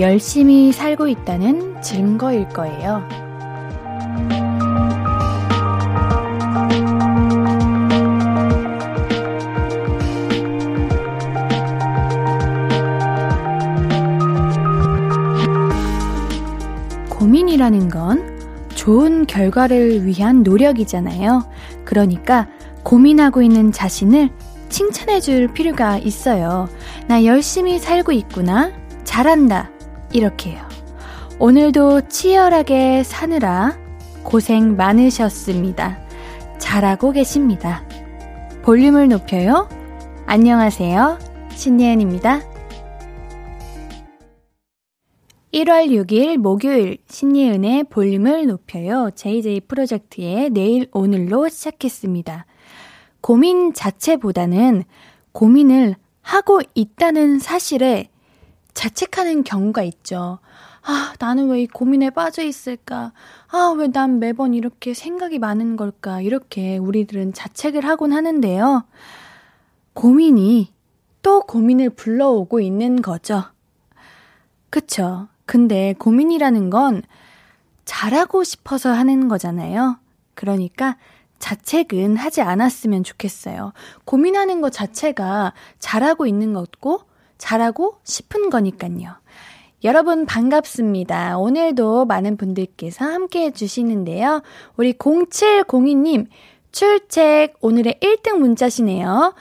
열심히 살고 있다는 증거일 거예요. 고민이라는 건 좋은 결과를 위한 노력이잖아요. 그러니까 고민하고 있는 자신을 칭찬해 줄 필요가 있어요. 나 열심히 살고 있구나. 잘한다. 오늘도 치열하게 사느라 고생 많으셨습니다. 잘하고 계십니다. 볼륨을 높여요. 안녕하세요. 신예은입니다. 1월 6일 목요일 신예은의 볼륨을 높여요. JJ 프로젝트의 내일 오늘로 시작했습니다. 고민 자체보다는 고민을 하고 있다는 사실에 자책하는 경우가 있죠. 아, 나는 왜 이 고민에 빠져 있을까? 아, 왜 난 매번 이렇게 생각이 많은 걸까? 이렇게 우리들은 자책을 하곤 하는데요. 고민이 또 고민을 불러오고 있는 거죠. 그쵸. 근데 고민이라는 건 잘하고 싶어서 하는 거잖아요. 그러니까 자책은 하지 않았으면 좋겠어요. 고민하는 것 자체가 잘하고 있는 것고 잘하고 싶은 거니까요. 여러분 반갑습니다. 오늘도 많은 분들께서 함께 해주시는데요. 우리 0702님 출첵 오늘의 1등 문자시네요.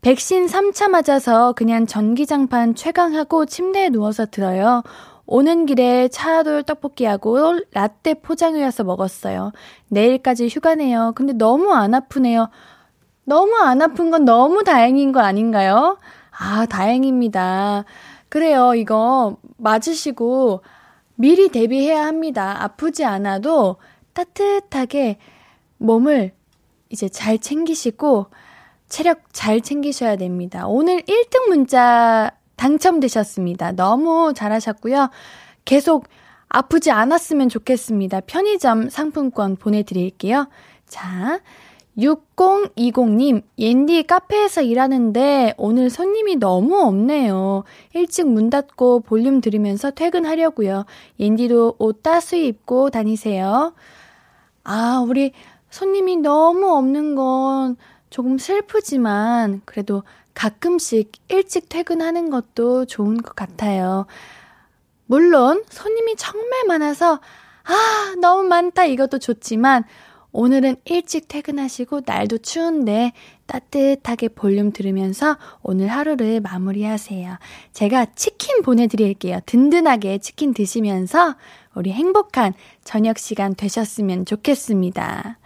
백신 3차 맞아서 그냥 전기장판 최강하고 침대에 누워서 들어요. 오는 길에 차돌 떡볶이하고 라떼 포장해 와서 먹었어요. 내일까지 휴가네요. 근데 너무 안 아프네요. 너무 안 아픈 건 너무 다행인 거 아닌가요? 아, 다행입니다. 그래요. 이거 맞으시고 미리 대비해야 합니다. 아프지 않아도 따뜻하게 몸을 이제 잘 챙기시고 체력 잘 챙기셔야 됩니다. 오늘 1등 문자 당첨되셨습니다. 너무 잘하셨고요. 계속 아프지 않았으면 좋겠습니다. 편의점 상품권 보내드릴게요. 자, 6020님, 옌디 카페에서 일하는데 오늘 손님이 너무 없네요. 일찍 문 닫고 볼륨 들으면서 퇴근하려고요. 옌디도 옷 따스히 입고 다니세요. 아, 우리 손님이 너무 없는 건 조금 슬프지만 그래도 가끔씩 일찍 퇴근하는 것도 좋은 것 같아요. 물론 손님이 정말 많아서 아, 너무 많다 이것도 좋지만 오늘은 일찍 퇴근하시고 날도 추운데 따뜻하게 볼륨 들으면서 오늘 하루를 마무리하세요. 제가 치킨 보내드릴게요. 든든하게 치킨 드시면서 우리 행복한 저녁 시간 되셨으면 좋겠습니다.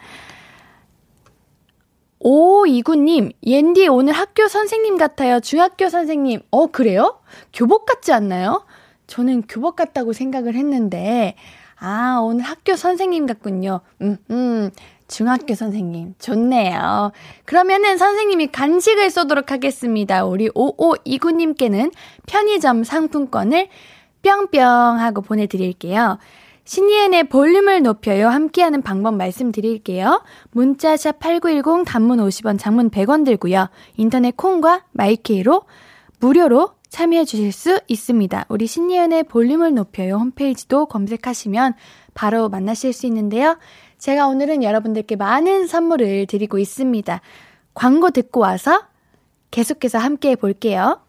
오이구님, 옌디 오늘 학교 선생님 같아요. 중학교 선생님. 어, 그래요? 교복 같지 않나요? 저는 교복 같다고 생각을 했는데, 아, 오늘 학교 선생님 같군요. 음, 음, 중학교 선생님. 좋네요. 그러면은 선생님이 간식을 쏘도록 하겠습니다. 우리 오오이구님께는 편의점 상품권을 뿅뿅 하고 보내드릴게요. 신이은의 볼륨을 높여요. 함께하는 방법 말씀드릴게요. 문자샵 8910 단문 50원, 장문 100원 들고요. 인터넷 콩과 마이케이로 무료로 참여해 주실 수 있습니다. 우리 신예은의 볼륨을 높여요 홈페이지도 검색하시면 바로 만나실 수 있는데요. 제가 오늘은 여러분들께 많은 선물을 드리고 있습니다. 광고 듣고 와서 계속해서 함께 볼게요.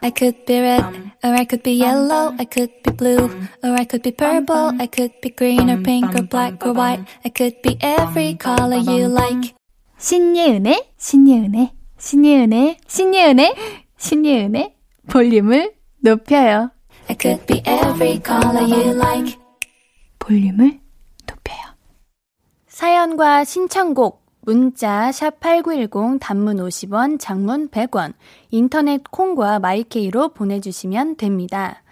I could be red, or I could be yellow, I could be blue, or I could be purple, I could be green or pink or black or white, I could be every color you like. 신예은의, 신예은의, 신예은의, 신예은의, 신예은의 볼륨을 높여요. I could be every color you like. 볼륨을 높여요. 사연과 신청곡 문자 샵 8910 단문 50원, 장문 100원, 인터넷 콩과 마이케이로 보내 주시면 됩니다.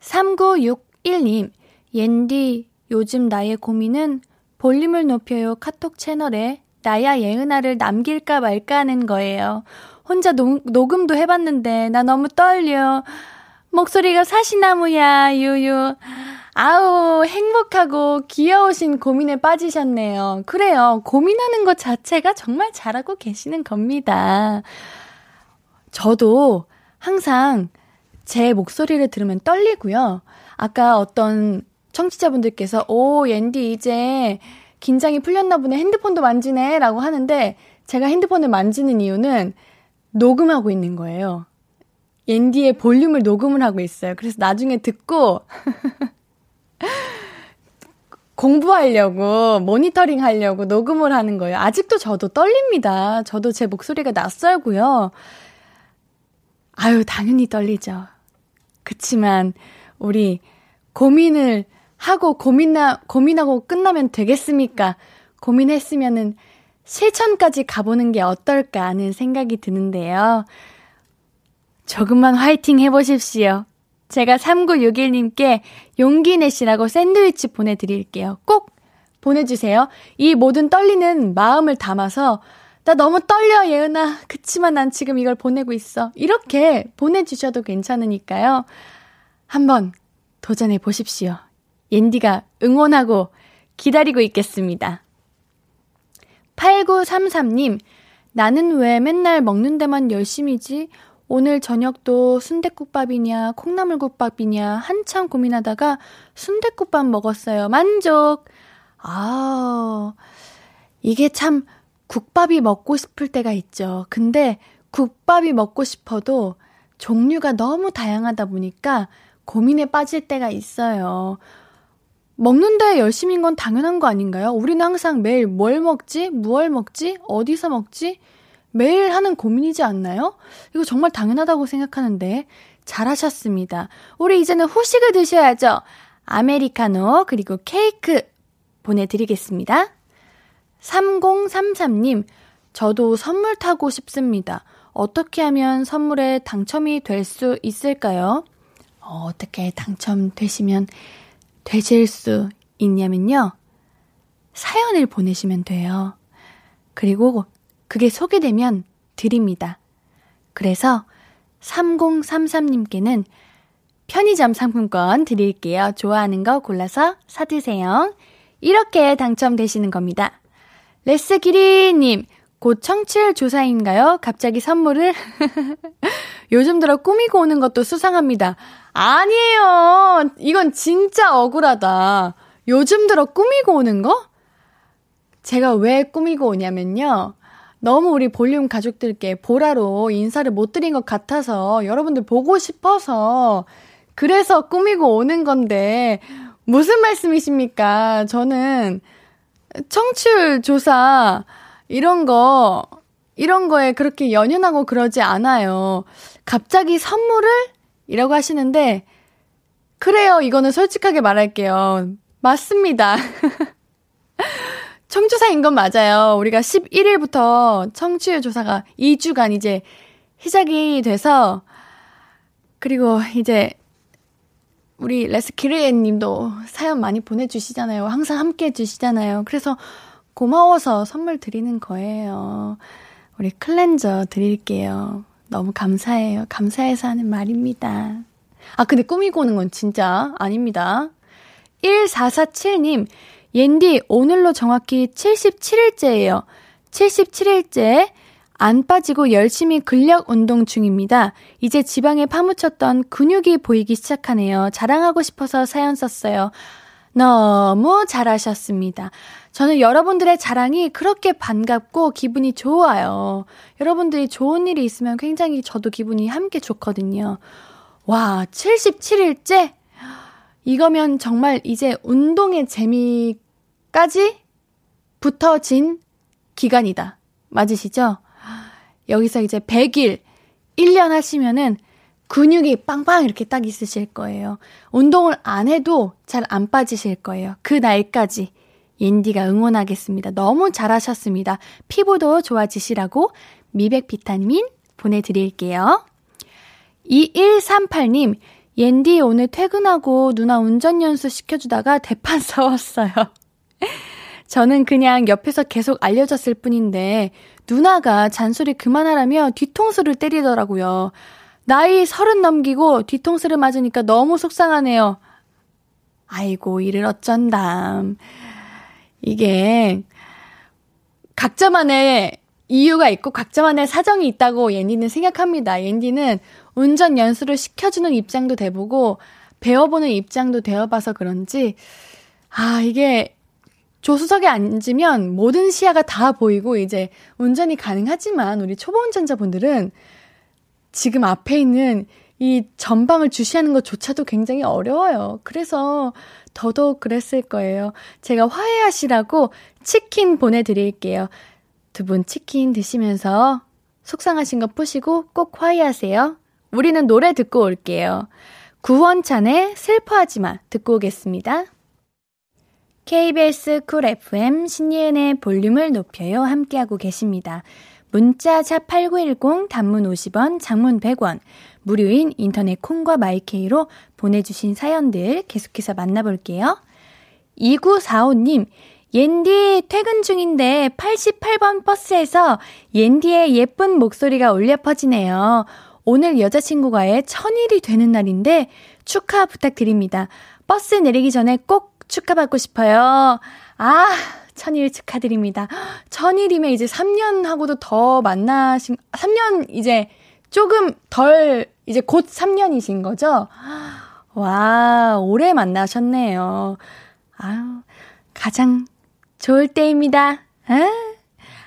3961님, 옌디, 요즘 나의 고민은 볼륨을 높여요 카톡 채널에 나야 예은아를 남길까 말까 하는 거예요. 혼자 노, 녹음도 해봤는데 나 너무 떨려. 목소리가 사시나무야, 유유. 아우, 행복하고 귀여우신 고민에 빠지셨네요. 그래요. 고민하는 것 자체가 정말 잘하고 계시는 겁니다. 저도 항상 제 목소리를 들으면 떨리고요. 아까 어떤 청취자분들께서, 오, 옌디 이제 긴장이 풀렸나 보네. 핸드폰도 만지네. 라고 하는데, 제가 핸드폰을 만지는 이유는 녹음하고 있는 거예요. 옌디의 볼륨을 녹음을 하고 있어요. 그래서 나중에 듣고, 공부하려고, 모니터링 하려고 녹음을 하는 거예요. 아직도 저도 떨립니다. 저도 제 목소리가 낯설고요. 아유, 당연히 떨리죠. 그치만, 우리 고민을 하고 고민나, 고민하고 끝나면 되겠습니까? 고민했으면은 실천까지 가보는 게 어떨까 하는 생각이 드는데요. 조금만 화이팅 해보십시오. 제가 3961님께 용기 내시라고 샌드위치 보내드릴게요. 꼭 보내주세요. 이 모든 떨리는 마음을 담아서 나 너무 떨려, 예은아. 그치만 난 지금 이걸 보내고 있어. 이렇게 보내주셔도 괜찮으니까요. 한번 도전해 보십시오. 옌디가 응원하고 기다리고 있겠습니다. 8933님, 나는 왜 맨날 먹는 데만 열심히지? 오늘 저녁도 순댓국밥이냐 콩나물국밥이냐 한참 고민하다가 순댓국밥 먹었어요. 만족. 아. 이게 참 국밥이 먹고 싶을 때가 있죠. 근데 국밥이 먹고 싶어도 종류가 너무 다양하다 보니까 고민에 빠질 때가 있어요. 먹는데 열심인 건 당연한 거 아닌가요? 우리는 항상 매일 뭘 먹지? 무얼 먹지? 어디서 먹지? 매일 하는 고민이지 않나요? 이거 정말 당연하다고 생각하는데 잘하셨습니다. 우리 이제는 후식을 드셔야죠. 아메리카노 그리고 케이크 보내드리겠습니다. 3033님, 저도 선물 타고 싶습니다. 어떻게 하면 선물에 당첨이 될 수 있을까요? 어, 어떻게 당첨되시면 되실 수 있냐면요. 사연을 보내시면 돼요. 그리고 그게 소개되면 드립니다. 그래서 3033님께는 편의점 상품권 드릴게요. 좋아하는 거 골라서 사드세요. 이렇게 당첨되시는 겁니다. 레스기리님, 곧 청취율 조사인가요? 갑자기 선물을? 요즘 들어 꾸미고 오는 것도 수상합니다. 아니에요. 이건 진짜 억울하다. 요즘 들어 꾸미고 오는 거? 제가 왜 꾸미고 오냐면요. 너무 우리 볼륨 가족들께 보라로 인사를 못 드린 것 같아서 여러분들 보고 싶어서 그래서 꾸미고 오는 건데 무슨 말씀이십니까? 저는 청취율 조사 이런 거 이런 거에 그렇게 연연하고 그러지 않아요. 갑자기 선물을 이라고 하시는데 그래요. 이거는 솔직하게 말할게요. 맞습니다. 청조사인 건 맞아요. 우리가 11일부터 청취율 조사가 2주간 이제 시작이 돼서 그리고 이제 우리 레스키르에 님도 사연 많이 보내주시잖아요. 항상 함께 해주시잖아요. 그래서 고마워서 선물 드리는 거예요. 우리 클렌저 드릴게요. 너무 감사해요. 감사해서 하는 말입니다. 아, 근데 꾸미고 오는 건 진짜 아닙니다. 1447님, 옌디, 오늘로 정확히 77일째예요. 77일째 안 빠지고 열심히 근력 운동 중입니다. 이제 지방에 파묻혔던 근육이 보이기 시작하네요. 자랑하고 싶어서 사연 썼어요. 너무 잘하셨습니다. 저는 여러분들의 자랑이 그렇게 반갑고 기분이 좋아요. 여러분들이 좋은 일이 있으면 굉장히 저도 기분이 함께 좋거든요. 와, 77일째? 이거면 정말 이제 운동의 재미까지 붙어진 기간이다. 맞으시죠? 여기서 이제 100일, 1년 하시면은 근육이 빵빵 이렇게 딱 있으실 거예요. 운동을 안 해도 잘 안 빠지실 거예요. 그 날까지 옌디가 응원하겠습니다. 너무 잘하셨습니다. 피부도 좋아지시라고 미백 비타민 보내드릴게요. 2138님, 옌디 오늘 퇴근하고 누나 운전 연수 시켜주다가 대판 싸웠어요. 저는 그냥 옆에서 계속 알려줬을 뿐인데 누나가 잔소리 그만하라며 뒤통수를 때리더라고요. 나이 서른 넘기고 뒤통수를 맞으니까 너무 속상하네요. 아이고, 이를 어쩐담. 이게 각자만의 이유가 있고 각자만의 사정이 있다고 옌디는 생각합니다. 옌디는 운전 연수를 시켜주는 입장도 돼보고 배워보는 입장도 되어봐서 그런지 아 이게 조수석에 앉으면 모든 시야가 다 보이고 이제 운전이 가능하지만 우리 초보 운전자분들은 지금 앞에 있는 이 전방을 주시하는 것조차도 굉장히 어려워요. 그래서 더더욱 그랬을 거예요. 제가 화해하시라고 치킨 보내드릴게요. 두 분 치킨 드시면서 속상하신 거 푸시고 꼭 화해하세요. 우리는 노래 듣고 올게요. 구원찬의 슬퍼하지 마 듣고 오겠습니다. KBS 쿨 FM 신예은의 볼륨을 높여요 함께하고 계십니다. 문자 샵8910 단문 50원, 장문 100원, 무료인 인터넷 콩과 마이케이로 보내주신 사연들 계속해서 만나볼게요. 2945님, 옌디 퇴근 중인데 88번 버스에서 옌디의 예쁜 목소리가 울려 퍼지네요. 오늘 여자친구가의 천일이 되는 날인데 축하 부탁드립니다. 버스 내리기 전에 꼭 축하받고 싶어요. 아, 천일 축하드립니다. 천일이면 이제 3년하고도 더 만나신, 3년 이제 조금 덜, 이제 곧 3년이신 거죠? 와, 오래 만나셨네요. 아유, 가장 좋을 때입니다. 아?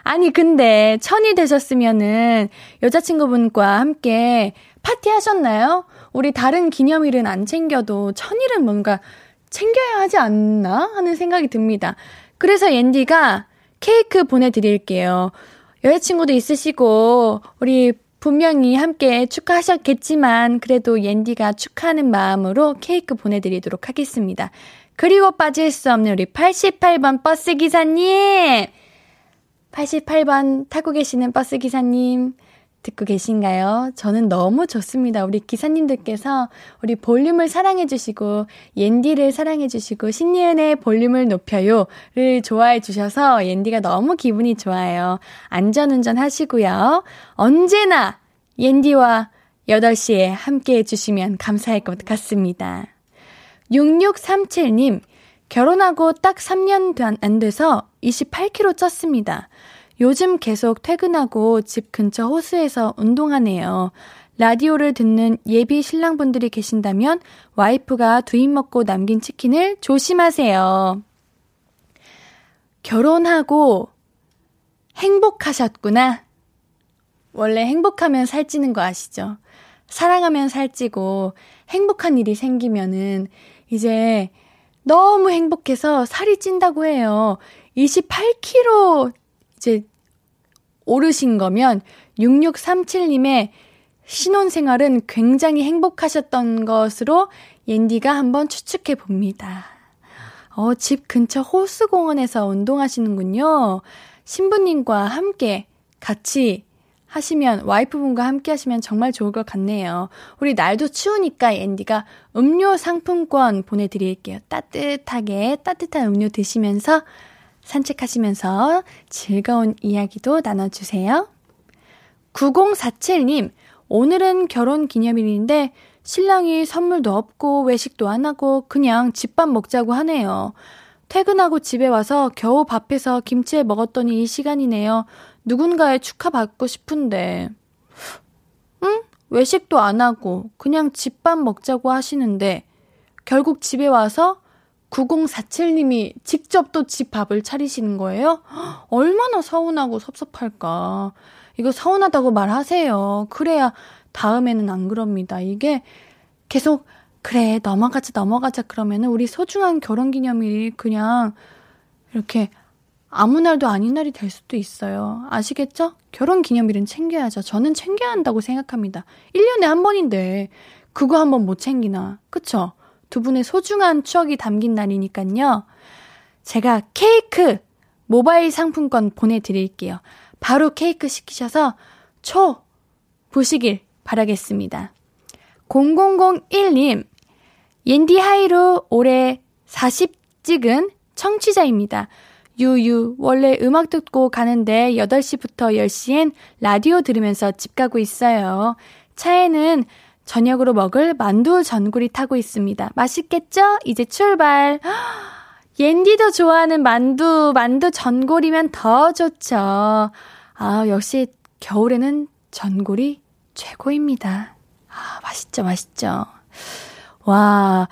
아니, 근데 천이 되셨으면은 여자친구분과 함께 파티 하셨나요? 우리 다른 기념일은 안 챙겨도 천일은 뭔가 챙겨야 하지 않나 하는 생각이 듭니다. 그래서 옌디가 케이크 보내드릴게요. 여자친구도 있으시고, 우리 분명히 함께 축하하셨겠지만, 그래도 옌디가 축하하는 마음으로 케이크 보내드리도록 하겠습니다. 그리고 빠질 수 없는 우리 88번 버스 기사님! 88번 타고 계시는 버스 기사님, 듣고 계신가요? 저는 너무 좋습니다. 우리 기사님들께서 우리 볼륨을 사랑해주시고, 옌디를 사랑해주시고, 신예은의 볼륨을 높여요를 좋아해주셔서 옌디가 너무 기분이 좋아요. 안전운전 하시고요. 언제나 옌디와 8시에 함께 해주시면 감사할 것 같습니다. 6637님, 결혼하고 딱 3년 안 돼서 28kg 쪘습니다. 요즘 계속 퇴근하고 집 근처 호수에서 운동하네요. 라디오를 듣는 예비 신랑분들이 계신다면 와이프가 두 입 먹고 남긴 치킨을 조심하세요. 결혼하고 행복하셨구나. 원래 행복하면 살찌는 거 아시죠? 사랑하면 살찌고 행복한 일이 생기면은 이제 너무 행복해서 살이 찐다고 해요. 28kg 이제 오르신 거면 6637님의 신혼생활은 굉장히 행복하셨던 것으로 옌디가 한번 추측해 봅니다. 어, 집 근처 호수공원에서 운동하시는군요. 신부님과 함께 같이 하시면, 와이프분과 함께 하시면 정말 좋을 것 같네요. 우리 날도 추우니까 앤디가 음료 상품권 보내드릴게요. 따뜻하게, 따뜻한 음료 드시면서 산책하시면서 즐거운 이야기도 나눠주세요. 9047님, 오늘은 결혼 기념일인데 신랑이 선물도 없고 외식도 안 하고 그냥 집밥 먹자고 하네요. 퇴근하고 집에 와서 겨우 밥해서 김치에 먹었더니 이 시간이네요. 누군가의 축하받고 싶은데. 응? 외식도 안 하고 그냥 집밥 먹자고 하시는데 결국 집에 와서 9047님이 직접 또 집 밥을 차리시는 거예요? 얼마나 서운하고 섭섭할까. 이거 서운하다고 말하세요. 그래야 다음에는 안 그럽니다. 이게 계속, 그래, 넘어가자, 넘어가자. 그러면은 우리 소중한 결혼 기념일이 그냥 이렇게 아무 날도 아닌 날이 될 수도 있어요. 아시겠죠? 결혼 기념일은 챙겨야죠. 저는 챙겨야 한다고 생각합니다. 1년에 한 번인데, 그거 한 번 못 챙기나. 그쵸? 두 분의 소중한 추억이 담긴 날이니까요. 제가 케이크 모바일 상품권 보내드릴게요. 바로 케이크 시키셔서 초 보시길 바라겠습니다. 0001님, 옌디 하이로 올해 40 찍은 청취자입니다. 유유, 원래 음악 듣고 가는데 8시부터 10시엔 라디오 들으면서 집 가고 있어요. 차에는 저녁으로 먹을 만두 전구리 타고 있습니다. 맛있겠죠? 이제 출발. 옌디도 좋아하는 만두, 만두 전골이면 더 좋죠. 아, 역시 겨울에는 전골이 최고입니다. 아, 맛있죠, 맛있죠. 와,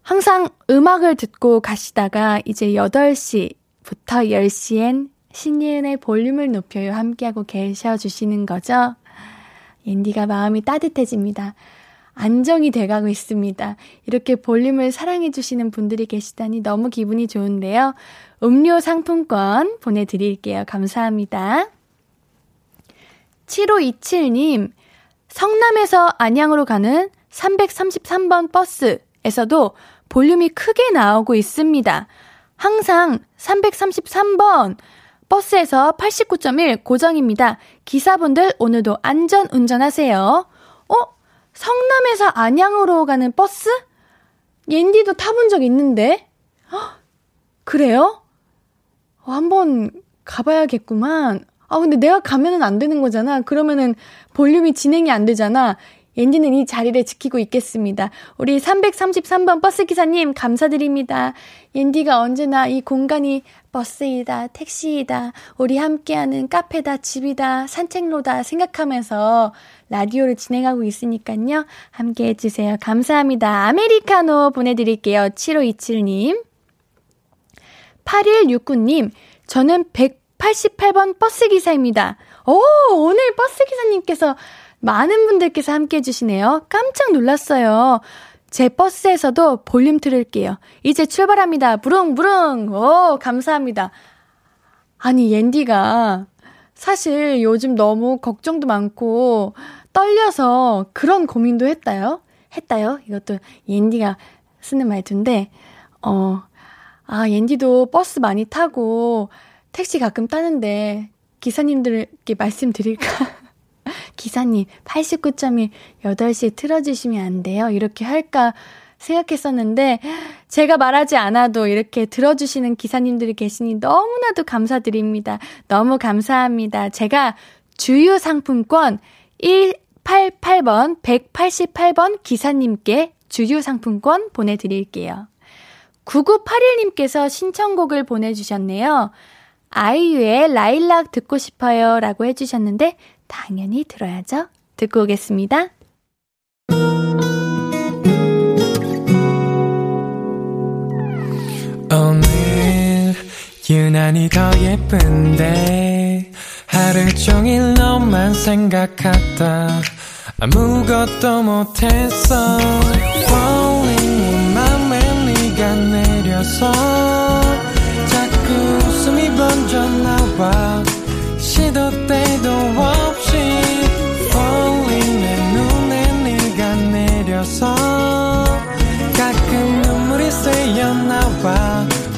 항상 음악을 듣고 가시다가 이제 8시부터 10시엔 신예은의 볼륨을 높여요 함께하고 계셔 주시는 거죠? 옌디가 마음이 따뜻해집니다. 안정이 돼가고 있습니다. 이렇게 볼륨을 사랑해주시는 분들이 계시다니 너무 기분이 좋은데요. 음료 상품권 보내드릴게요. 감사합니다. 7527님, 성남에서 안양으로 가는 333번 버스에서도 볼륨이 크게 나오고 있습니다. 항상 333번 버스에서 89.1 고정입니다. 기사분들 오늘도 안전 운전하세요. 어? 성남에서 안양으로 가는 버스? 옌디도 타본 적 있는데? 헉, 그래요? 어, 한번 가봐야겠구만. 아, 근데 내가 가면은 안 되는 거잖아. 그러면은 볼륨이 진행이 안 되잖아. 옌디는 이 자리를 지키고 있겠습니다. 우리 333번 버스기사님, 감사드립니다. 옌디가 언제나 이 공간이 버스이다, 택시이다, 우리 함께하는 카페다, 집이다, 산책로다 생각하면서 라디오를 진행하고 있으니까요. 함께 해주세요. 감사합니다. 아메리카노 보내드릴게요. 7527님. 8169님, 저는 188번 버스기사입니다. 오, 오늘 버스기사님께서 많은 분들께서 함께 해주시네요. 깜짝 놀랐어요. 제 버스에서도 볼륨 틀을게요. 이제 출발합니다. 부릉부릉. 오, 감사합니다. 아니, 옌디가 사실 요즘 너무 걱정도 많고 떨려서 그런 고민도 했다요. 했다요. 이것도 옌디가 쓰는 말투인데, 어, 아, 옌디도 버스 많이 타고 택시 가끔 타는데 기사님들께 말씀드릴까? 기사님, 89.1 8시에 틀어주시면 안 돼요? 이렇게 할까 생각했었는데, 제가 말하지 않아도 이렇게 들어주시는 기사님들이 계시니 너무나도 감사드립니다. 너무 감사합니다. 제가 주유 상품권 188번, 188번 기사님께 주유 상품권 보내드릴게요. 9981님께서 신청곡을 보내주셨네요. 아이유의 라일락 듣고 싶어요 라고 해주셨는데 당연히 들어야죠. 듣고 오겠습니다. 오늘 유난히 더 예쁜데 하루 종일 너만 생각하다 아무것도 못했어 Falling 맘에 네가 내려서 자꾸 웃음이 번져 나와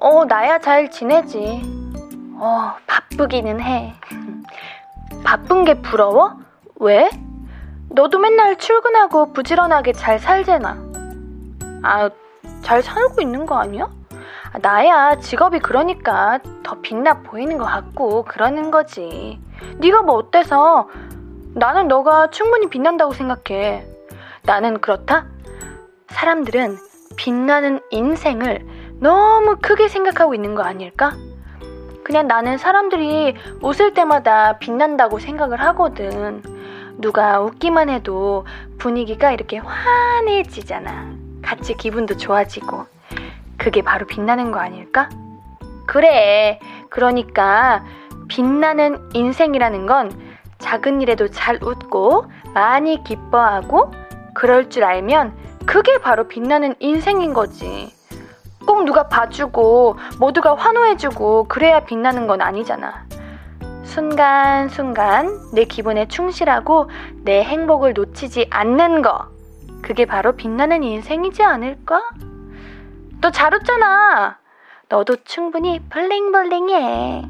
어, 나야 잘 지내지. 어, 바쁘기는 해. 바쁜 게 부러워? 왜? 너도 맨날 출근하고 부지런하게 잘 살잖아. 아, 잘 살고 있는 거 아니야? 아, 나야 직업이 그러니까 더 빛나 보이는 것 같고 그러는 거지. 네가 뭐 어때서? 나는 너가 충분히 빛난다고 생각해. 나는 그렇다? 사람들은 빛나는 인생을 너무 크게 생각하고 있는 거 아닐까? 그냥 나는 사람들이 웃을 때마다 빛난다고 생각을 하거든. 누가 웃기만 해도 분위기가 이렇게 환해지잖아. 같이 기분도 좋아지고. 그게 바로 빛나는 거 아닐까? 그래. 그러니까 빛나는 인생이라는 건 작은 일에도 잘 웃고 많이 기뻐하고 그럴 줄 알면 그게 바로 빛나는 인생인 거지. 꼭 누가 봐주고 모두가 환호해주고 그래야 빛나는 건 아니잖아. 순간순간 내 기분에 충실하고 내 행복을 놓치지 않는 거. 그게 바로 빛나는 인생이지 않을까? 너 잘 웃잖아. 너도 충분히 블링블링해.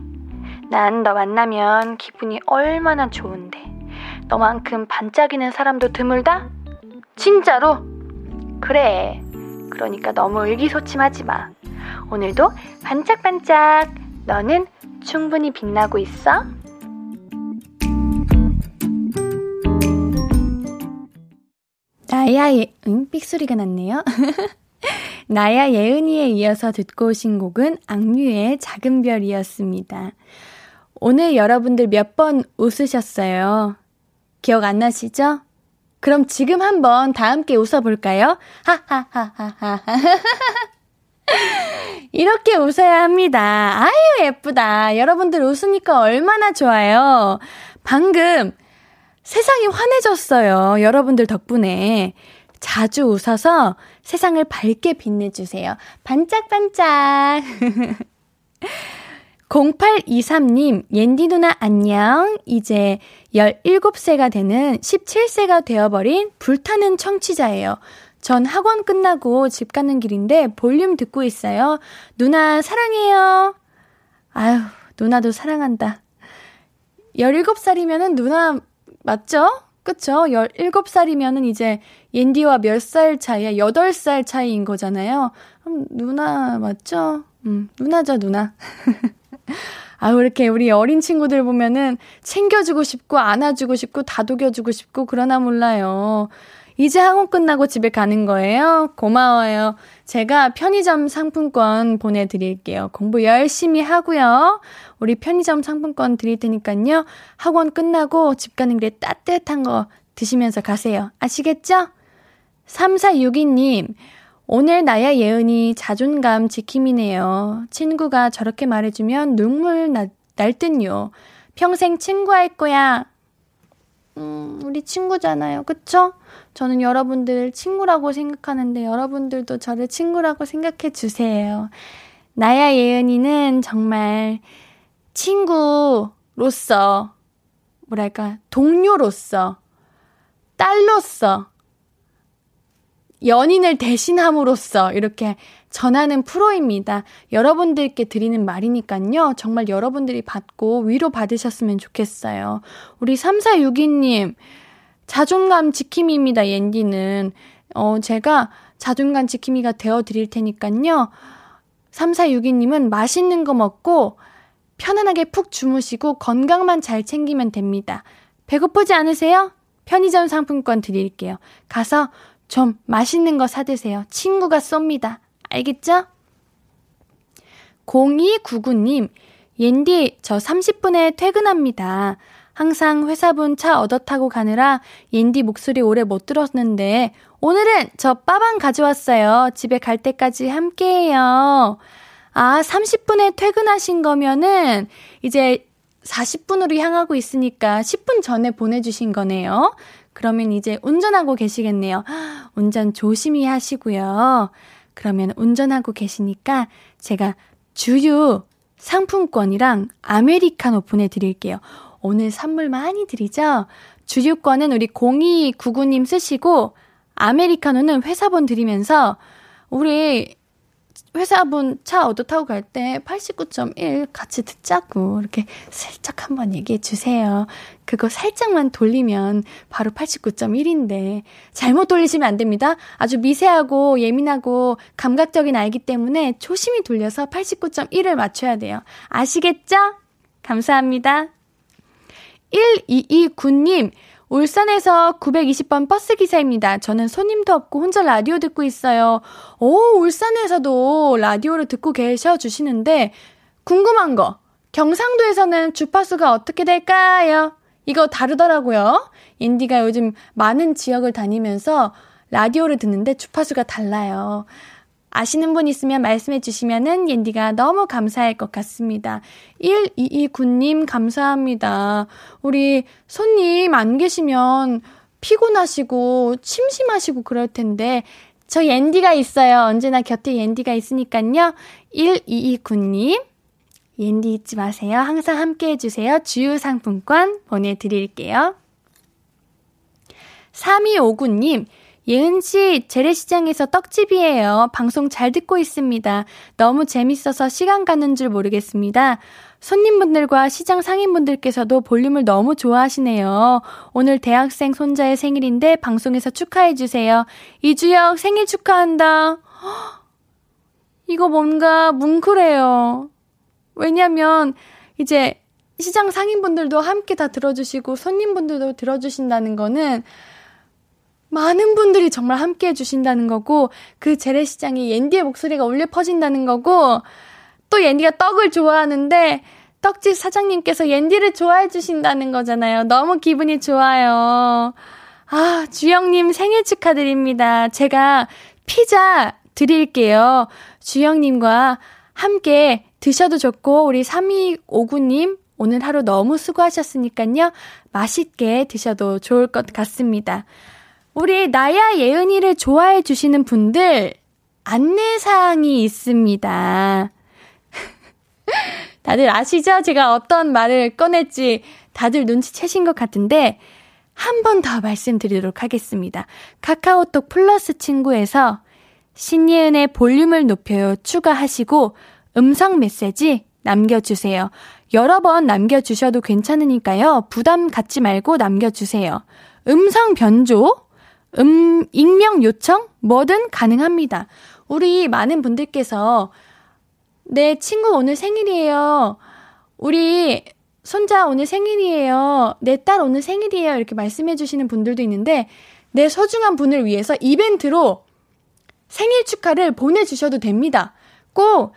난 너 만나면 기분이 얼마나 좋은데. 너만큼 반짝이는 사람도 드물다? 진짜로? 그래. 그러니까 너무 의기소침하지 마. 오늘도 반짝반짝 너는 충분히 빛나고 있어? 나야 예, 응? 삑소리가 났네요. 나야 예은이에 이어서 듣고 오신 곡은 악뮤의 작은 별이었습니다. 오늘 여러분들 몇 번 웃으셨어요? 기억 안 나시죠? 그럼 지금 한번 다 함께 웃어볼까요? 하하하하하. 이렇게 웃어야 합니다. 아유, 예쁘다. 여러분들 웃으니까 얼마나 좋아요. 방금 세상이 환해졌어요. 여러분들 덕분에. 자주 웃어서 세상을 밝게 빛내주세요. 반짝반짝. 0823님, 옌디 누나 안녕. 이제 17세가 되는 17세가 되어버린 불타는 청취자예요. 전 학원 끝나고 집 가는 길인데 볼륨 듣고 있어요. 누나 사랑해요. 아유, 누나도 사랑한다. 17살이면은 누나 맞죠? 그쵸? 17살이면은 이제 옌디와 몇 살 차이야? 8살 차이인 거잖아요. 음, 누나 맞죠? 음, 누나죠, 누나. 아, 이렇게 우리 어린 친구들 보면은 챙겨주고 싶고, 안아주고 싶고, 다독여주고 싶고, 그러나 몰라요. 이제 학원 끝나고 집에 가는 거예요? 고마워요. 제가 편의점 상품권 보내드릴게요. 공부 열심히 하고요. 우리 편의점 상품권 드릴 테니까요. 학원 끝나고 집 가는 길에 따뜻한 거 드시면서 가세요. 아시겠죠? 3462님, 오늘 나야 예은이 자존감 지킴이네요. 친구가 저렇게 말해주면 눈물 나, 날 듯요. 평생 친구할 거야. 음, 우리 친구잖아요. 그쵸? 저는 여러분들 친구라고 생각하는데 여러분들도 저를 친구라고 생각해 주세요. 나야 예은이는 정말 친구로서, 뭐랄까, 동료로서, 딸로서, 연인을 대신함으로써 이렇게 전하는 프로입니다. 여러분들께 드리는 말이니까요. 정말 여러분들이 받고 위로 받으셨으면 좋겠어요. 우리 3462님, 자존감 지킴이입니다, 옌디는. 어, 제가 자존감 지킴이가 되어 드릴 테니까요. 3462님은 맛있는 거 먹고 편안하게 푹 주무시고 건강만 잘 챙기면 됩니다. 배고프지 않으세요? 편의점 상품권 드릴게요. 가서 좀 맛있는 거 사드세요. 친구가 쏩니다. 알겠죠? 0299님, 옌디, 저 30분에 퇴근합니다. 항상 회사분 차 얻어 타고 가느라 옌디 목소리 오래 못 들었는데, 오늘은 저 빠방 가져왔어요. 집에 갈 때까지 함께 해요. 아, 30분에 퇴근하신 거면은, 이제 40분으로 향하고 있으니까 10분 전에 보내주신 거네요. 그러면 이제 운전하고 계시겠네요. 운전 조심히 하시고요. 그러면 운전하고 계시니까 제가 주유 상품권이랑 아메리카노 보내드릴게요. 오늘 선물 많이 드리죠? 주유권은 우리 0299님 쓰시고, 아메리카노는 회사번 드리면서, 우리 회사분 차 얻어 타고 갈 때 89.1 같이 듣자고 이렇게 살짝 한번 얘기해 주세요. 그거 살짝만 돌리면 바로 89.1인데 잘못 돌리시면 안 됩니다. 아주 미세하고 예민하고 감각적인 아이기 때문에 조심히 돌려서 89.1을 맞춰야 돼요. 아시겠죠? 감사합니다. 1229님, 울산에서 920번 버스 기사입니다. 저는 손님도 없고 혼자 라디오 듣고 있어요. 오, 울산에서도 라디오를 듣고 계셔 주시는데 궁금한 거. 경상도에서는 주파수가 어떻게 될까요? 이거 다르더라고요. 인디가 요즘 많은 지역을 다니면서 라디오를 듣는데 주파수가 달라요. 아시는 분 있으면 말씀해 주시면은 옌디가 너무 감사할 것 같습니다. 1229님 감사합니다. 우리 손님 안 계시면 피곤하시고 심심하시고 그럴 텐데 저 옌디가 있어요. 언제나 곁에 옌디가 있으니까요. 1229님 옌디 잊지 마세요. 항상 함께 해주세요. 주유 상품권 보내드릴게요. 3259님, 예은 씨, 재래시장에서 떡집이에요. 방송 잘 듣고 있습니다. 너무 재밌어서 시간 가는 줄 모르겠습니다. 손님분들과 시장 상인분들께서도 볼륨을 너무 좋아하시네요. 오늘 대학생 손자의 생일인데 방송에서 축하해주세요. 이주혁 생일 축하한다. 이거 뭔가 뭉클해요. 왜냐면 이제 시장 상인분들도 함께 다 들어주시고 손님분들도 들어주신다는 거는 많은 분들이 정말 함께 해주신다는 거고 그 재래시장에 옌디의 목소리가 울려 퍼진다는 거고 또 옌디가 떡을 좋아하는데 떡집 사장님께서 옌디를 좋아해 주신다는 거잖아요. 너무 기분이 좋아요. 아, 주영님 생일 축하드립니다. 제가 피자 드릴게요. 주영님과 함께 드셔도 좋고, 우리 3259님 오늘 하루 너무 수고하셨으니까요. 맛있게 드셔도 좋을 것 같습니다. 우리 나야 예은이를 좋아해 주시는 분들 안내사항이 있습니다. 다들 아시죠? 제가 어떤 말을 꺼냈지 다들 눈치채신 것 같은데 한 번 더 말씀드리도록 하겠습니다. 카카오톡 플러스 친구에서 신예은의 볼륨을 높여요 추가하시고 음성 메시지 남겨주세요. 여러 번 남겨주셔도 괜찮으니까요. 부담 갖지 말고 남겨주세요. 음성 변조, 음, 익명 요청, 뭐든 가능합니다. 우리 많은 분들께서 내 친구 오늘 생일이에요. 우리 손자 오늘 생일이에요. 내 딸 오늘 생일이에요. 이렇게 말씀해 주시는 분들도 있는데 내 소중한 분을 위해서 이벤트로 생일 축하를 보내주셔도 됩니다. 꼭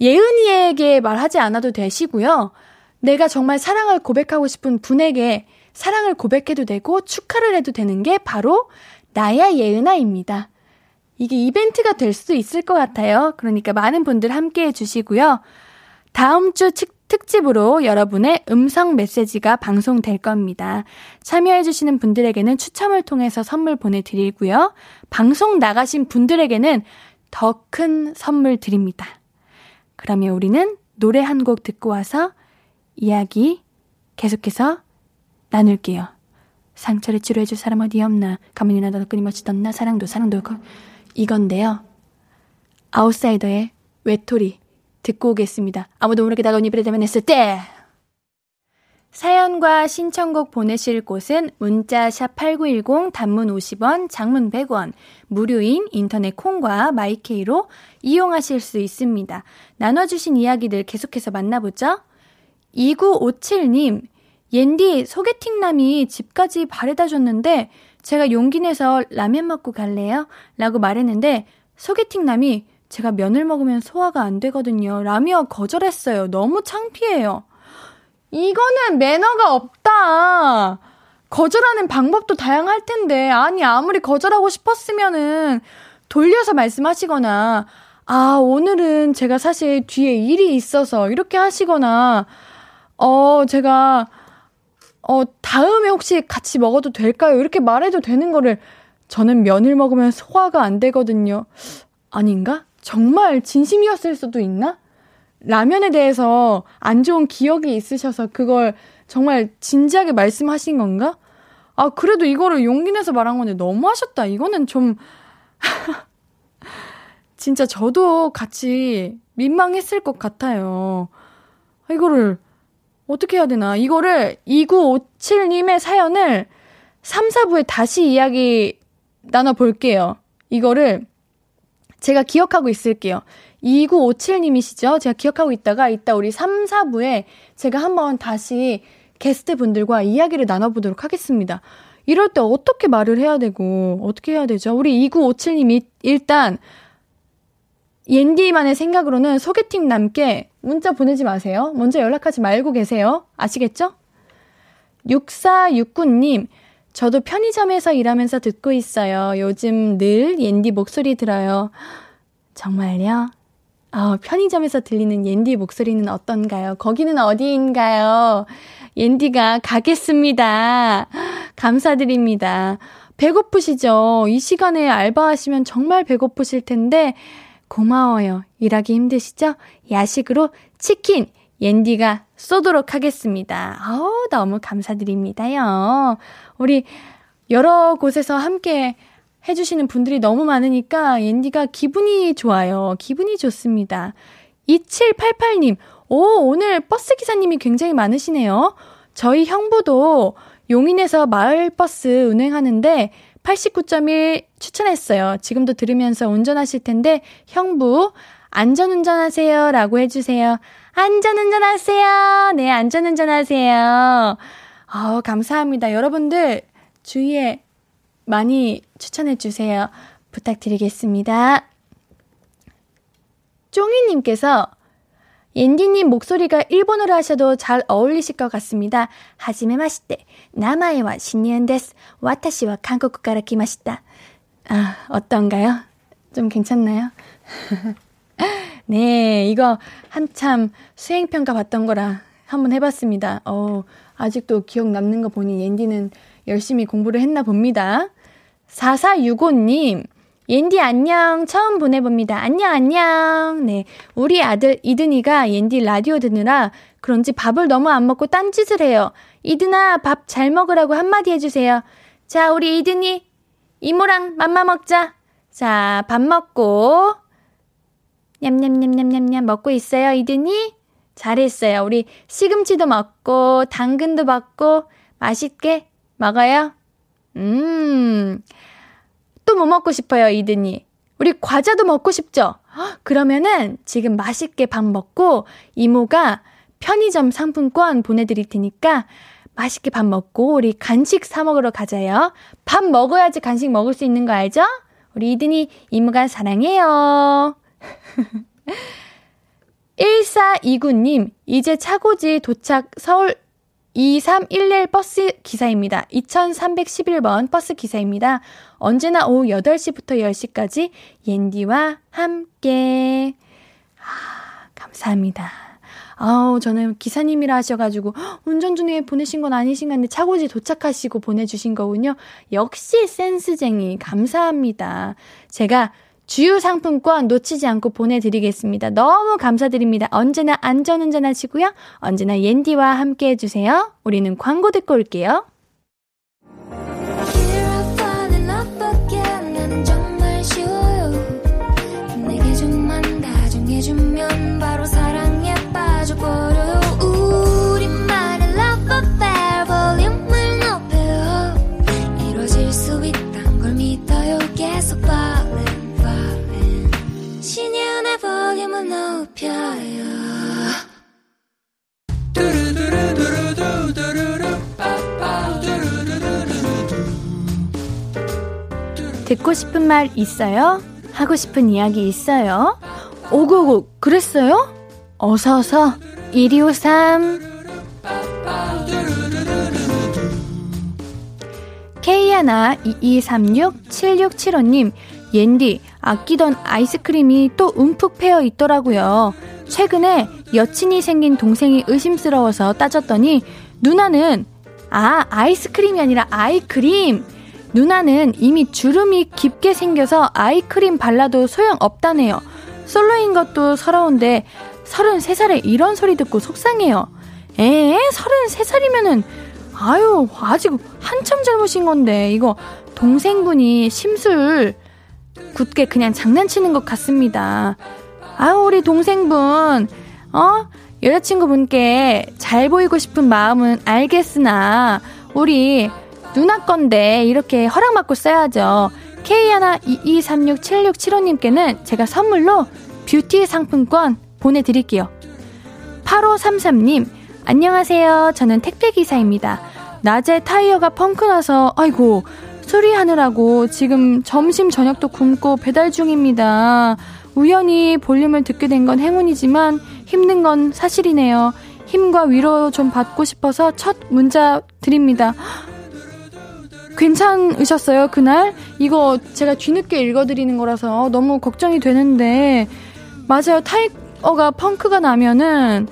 예은이에게 말하지 않아도 되시고요. 내가 정말 사랑을 고백하고 싶은 분에게 사랑을 고백해도 되고 축하를 해도 되는 게 바로 나야 예은아입니다. 이게 이벤트가 될 수도 있을 것 같아요. 그러니까 많은 분들 함께 해주시고요. 다음 주 특집으로 여러분의 음성 메시지가 방송될 겁니다. 참여해주시는 분들에게는 추첨을 통해서 선물 보내드리고요. 방송 나가신 분들에게는 더 큰 선물 드립니다. 그러면 우리는 노래 한 곡 듣고 와서 이야기 계속해서 나눌게요. 상처를 치료해줄 사람 어디 없나? 가만히 나도 끊임없이 떴나? 사랑도 사랑도 이건데요. 아웃사이더의 외톨이 듣고 오겠습니다. 아무도 모르게 다가온 이별에 대면했을 때 사연과 신청곡 보내실 곳은 문자 샵 8910 단문 50원, 장문 100원, 무료인 인터넷 콩과 마이케이로 이용하실 수 있습니다. 나눠주신 이야기들 계속해서 만나보죠. 2957님, 옌디 소개팅남이 집까지 바래다 줬는데 제가 용기 내서 라면 먹고 갈래요? 라고 말했는데 소개팅남이 제가 면을 먹으면 소화가 안 되거든요. 라며 거절했어요. 너무 창피해요. 이거는 매너가 없다. 거절하는 방법도 다양할 텐데, 아니, 아무리 거절하고 싶었으면은 돌려서 말씀하시거나, 아, 오늘은 제가 사실 뒤에 일이 있어서 이렇게 하시거나, 어, 제가 어, 다음에 혹시 같이 먹어도 될까요? 이렇게 말해도 되는 거를 저는 면을 먹으면 소화가 안 되거든요. 아닌가? 정말 진심이었을 수도 있나? 라면에 대해서 안 좋은 기억이 있으셔서 그걸 정말 진지하게 말씀하신 건가? 아, 그래도 이거를 용기 내서 말한 건데 너무 하셨다. 이거는 좀, 진짜 저도 같이 민망했을 것 같아요. 이거를 어떻게 해야 되나? 이거를 2957님의 사연을 3, 4부에 다시 이야기 나눠볼게요. 이거를 제가 기억하고 있을게요. 2957님이시죠? 제가 기억하고 있다가 이따 우리 3, 4부에 제가 한번 다시 게스트 분들과 이야기를 나눠보도록 하겠습니다. 이럴 때 어떻게 말을 해야 되고, 어떻게 해야 되죠? 우리 2957님이 일단 옌디만의 생각으로는 소개팅 남께 문자 보내지 마세요. 먼저 연락하지 말고 계세요. 아시겠죠? 6469님, 저도 편의점에서 일하면서 듣고 있어요. 요즘 늘 옌디 목소리 들어요. 정말요? 어, 편의점에서 들리는 옌디 목소리는 어떤가요? 거기는 어디인가요? 옌디가 가겠습니다. 감사드립니다. 배고프시죠? 이 시간에 알바하시면 정말 배고프실 텐데, 고마워요. 일하기 힘드시죠? 야식으로 치킨, 옌디가 쏘도록 하겠습니다. 어우, 너무 감사드립니다요. 우리 여러 곳에서 함께 해주시는 분들이 너무 많으니까 옌디가 기분이 좋아요. 기분이 좋습니다. 2788님, 오, 오늘 버스 기사님이 굉장히 많으시네요. 저희 형부도 용인에서 마을버스 운행하는데 89.1 추천했어요. 지금도 들으면서 운전하실 텐데 형부 안전운전 하세요 라고 해주세요. 안전운전 하세요. 네, 안전운전 하세요. 어, 감사합니다. 여러분들 주위에 많이 추천해주세요. 부탁드리겠습니다. 쫑이님께서 옌디님 목소리가 일본어로 하셔도 잘 어울리실 것 같습니다. 하지메 마시테. 나마에와 신니엔 데스. 와타시와 한국 가라 키마시다. 아, 어떤가요? 좀 괜찮나요? 네, 이거 한참 수행평가 받던 거라 한번 해봤습니다. 어, 아직도 기억 남는 거 보니 옌디는 열심히 공부를 했나 봅니다. 4465님, 옌디 안녕. 처음 보내봅니다. 안녕, 안녕. 네. 우리 아들 이든이가 옌디 라디오 듣느라 그런지 밥을 너무 안 먹고 딴 짓을 해요. 이든아, 밥 잘 먹으라고 한마디 해주세요. 자, 우리 이든이, 이모랑 맘마 먹자. 자, 밥 먹고, 냠냠냠냠냠냠 먹고 있어요, 이든이? 잘했어요. 우리 시금치도 먹고, 당근도 먹고, 맛있게 먹어요. 음, 또뭐 먹고 싶어요, 이든이? 우리 과자도 먹고 싶죠? 그러면은 지금 맛있게 밥 먹고 이모가 편의점 상품권 보내드릴 테니까 맛있게 밥 먹고 우리 간식 사 먹으러 가자요. 밥 먹어야지 간식 먹을 수 있는 거 알죠? 우리 이든이 이모가 사랑해요. 1429님, 이제 차고지 도착 서울 2311 버스 기사입니다. 2311번 버스 기사입니다. 언제나 오후 8시부터 10시까지 옌디와 함께. 아, 감사합니다. 아우, 저는 기사님이라 하셔가지고, 운전 중에 보내신 건 아니신가 한데 차고지 도착하시고 보내주신 거군요. 역시 센스쟁이. 감사합니다. 제가 주유 상품권 놓치지 않고 보내드리겠습니다. 너무 감사드립니다. 언제나 안전운전 하시고요. 언제나 옌디와 함께 해주세요. 우리는 광고 듣고 올게요. 높여요 듣고 싶은 말 있어요? 하고 싶은 이야기 있어요? 오고고 그랬어요? 어서서 1253 K하나 2236-7675님 옌디 아끼던 아이스크림이 또 움푹 패여 있더라고요. 최근에 여친이 생긴 동생이 의심스러워서 따졌더니 누나는 아 아이스크림이 아니라 아이크림 누나는 이미 주름이 깊게 생겨서 아이크림 발라도 소용없다네요. 솔로인 것도 서러운데 33살에 이런 소리 듣고 속상해요. 에 33살이면은 아유 아직 한참 젊으신 건데 이거 동생분이 심술 굳게 그냥 장난치는 것 같습니다. 아우, 우리 동생분, 어? 여자친구분께 잘 보이고 싶은 마음은 알겠으나, 우리 누나 건데 이렇게 허락받고 써야죠. K122367675님께는 제가 선물로 뷰티 상품권 보내드릴게요. 8533님, 안녕하세요. 저는 택배기사입니다. 낮에 타이어가 펑크 나서, 아이고, 수리하느라고 지금 점심 저녁도 굶고 배달 중입니다. 우연히 볼륨을 듣게 된 건 행운이지만 힘든 건 사실이네요. 힘과 위로 좀 받고 싶어서 첫 문자 드립니다. 괜찮으셨어요, 그날? 이거 제가 뒤늦게 읽어드리는 거라서 너무 걱정이 되는데, 맞아요. 타이어가 펑크가 나면은,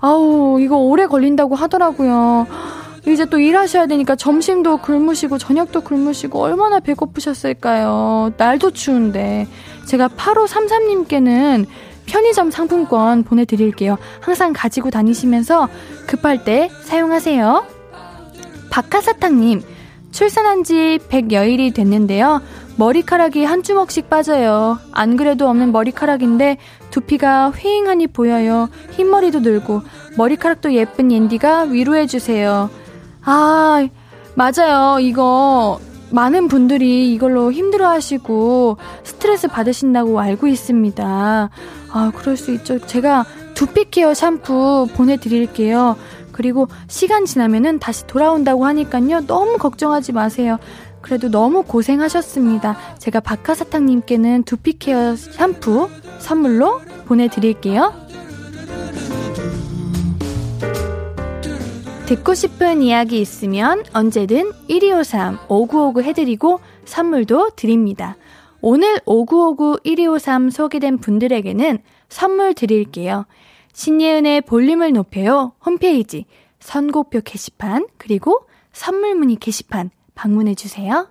아우, 이거 오래 걸린다고 하더라고요. 이제 또 일하셔야 되니까 점심도 굶으시고 저녁도 굶으시고 얼마나 배고프셨을까요? 날도 추운데. 제가 8533님께는 편의점 상품권 보내드릴게요. 항상 가지고 다니시면서 급할 때 사용하세요. 박하사탕님, 출산한 지 100여일이 됐는데요. 머리카락이 한 주먹씩 빠져요. 안 그래도 없는 머리카락인데 두피가 휑하니 보여요. 흰머리도 늘고 머리카락도 예쁜 옌디가 위로해주세요. 아, 맞아요. 이거 많은 분들이 이걸로 힘들어 하시고 스트레스 받으신다고 알고 있습니다. 아, 그럴 수 있죠. 제가 두피 케어 샴푸 보내드릴게요. 그리고 시간 지나면은 다시 돌아온다고 하니까요. 너무 걱정하지 마세요. 그래도 너무 고생하셨습니다. 제가 박하사탕님께는 두피 케어 샴푸 선물로 보내드릴게요. 듣고 싶은 이야기 있으면 언제든 1253 5959 해드리고 선물도 드립니다. 오늘 5959 1253 소개된 분들에게는 선물 드릴게요. 신예은의 볼륨을 높여요 홈페이지 선곡표 게시판 그리고 선물 문의 게시판 방문해 주세요.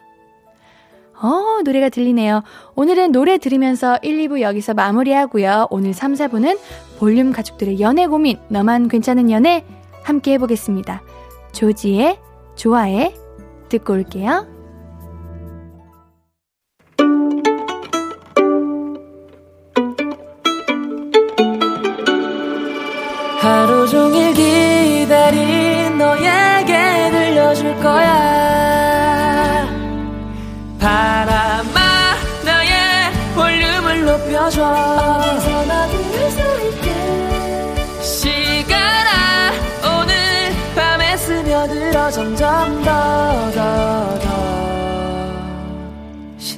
어, 노래가 들리네요. 오늘은 노래 들으면서 1, 2부 여기서 마무리하고요. 오늘 3, 4부는 볼륨 가족들의 연애 고민, 너만 괜찮은 연애 함께 해보겠습니다. 조지의 좋아해 듣고 올게요. 하루 종일 기다린 너에게 들려줄 거야 바람아 나의 볼륨을 높여줘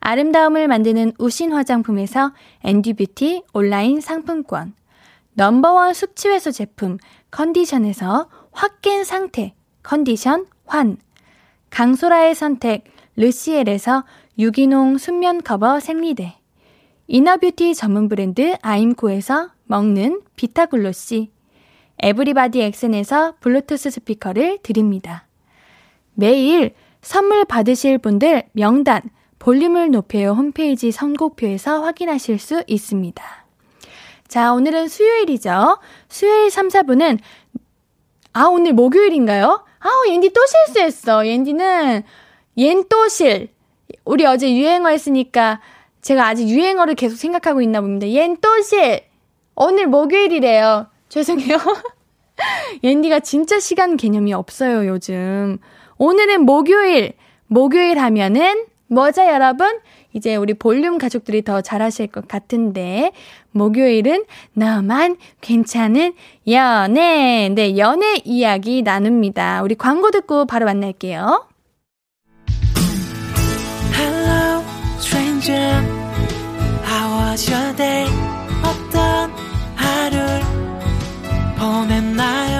아름다움을 만드는 우신 화장품에서 앤디뷰티 온라인 상품권, 넘버원 숙취해소 제품 컨디션에서 확 깬 상태 컨디션 환 강소라의 선택 르시엘에서 유기농 순면 커버 생리대 inner beauty 전문 브랜드 아임코에서 먹는 비타글로시 에브리바디 엑센에서 블루투스 스피커를 드립니다. 매일 선물 받으실 분들 명단 볼륨을 높여요 홈페이지 선곡표에서 확인하실 수 있습니다. 자, 오늘은 수요일이죠. 수요일 3, 4분은, 아, 오늘 목요일인가요? 아우, 옌디 또 실수했어. 옌디는, 옌또 실. 우리 어제 유행어 했으니까, 제가 아직 유행어를 계속 생각하고 있나 봅니다. 옌또 실. 오늘 목요일이래요. 죄송해요. 옌디가 진짜 시간 개념이 없어요, 요즘. 오늘은 목요일. 목요일 하면은, 뭐죠, 여러분? 이제 우리 볼륨 가족들이 더 잘하실 것 같은데, 목요일은 너만 괜찮은 연애. 네, 연애 이야기 나눕니다. 우리 광고 듣고 바로 만날게요. Hello, stranger. How was your day? 어떤 하루를 보냈나요?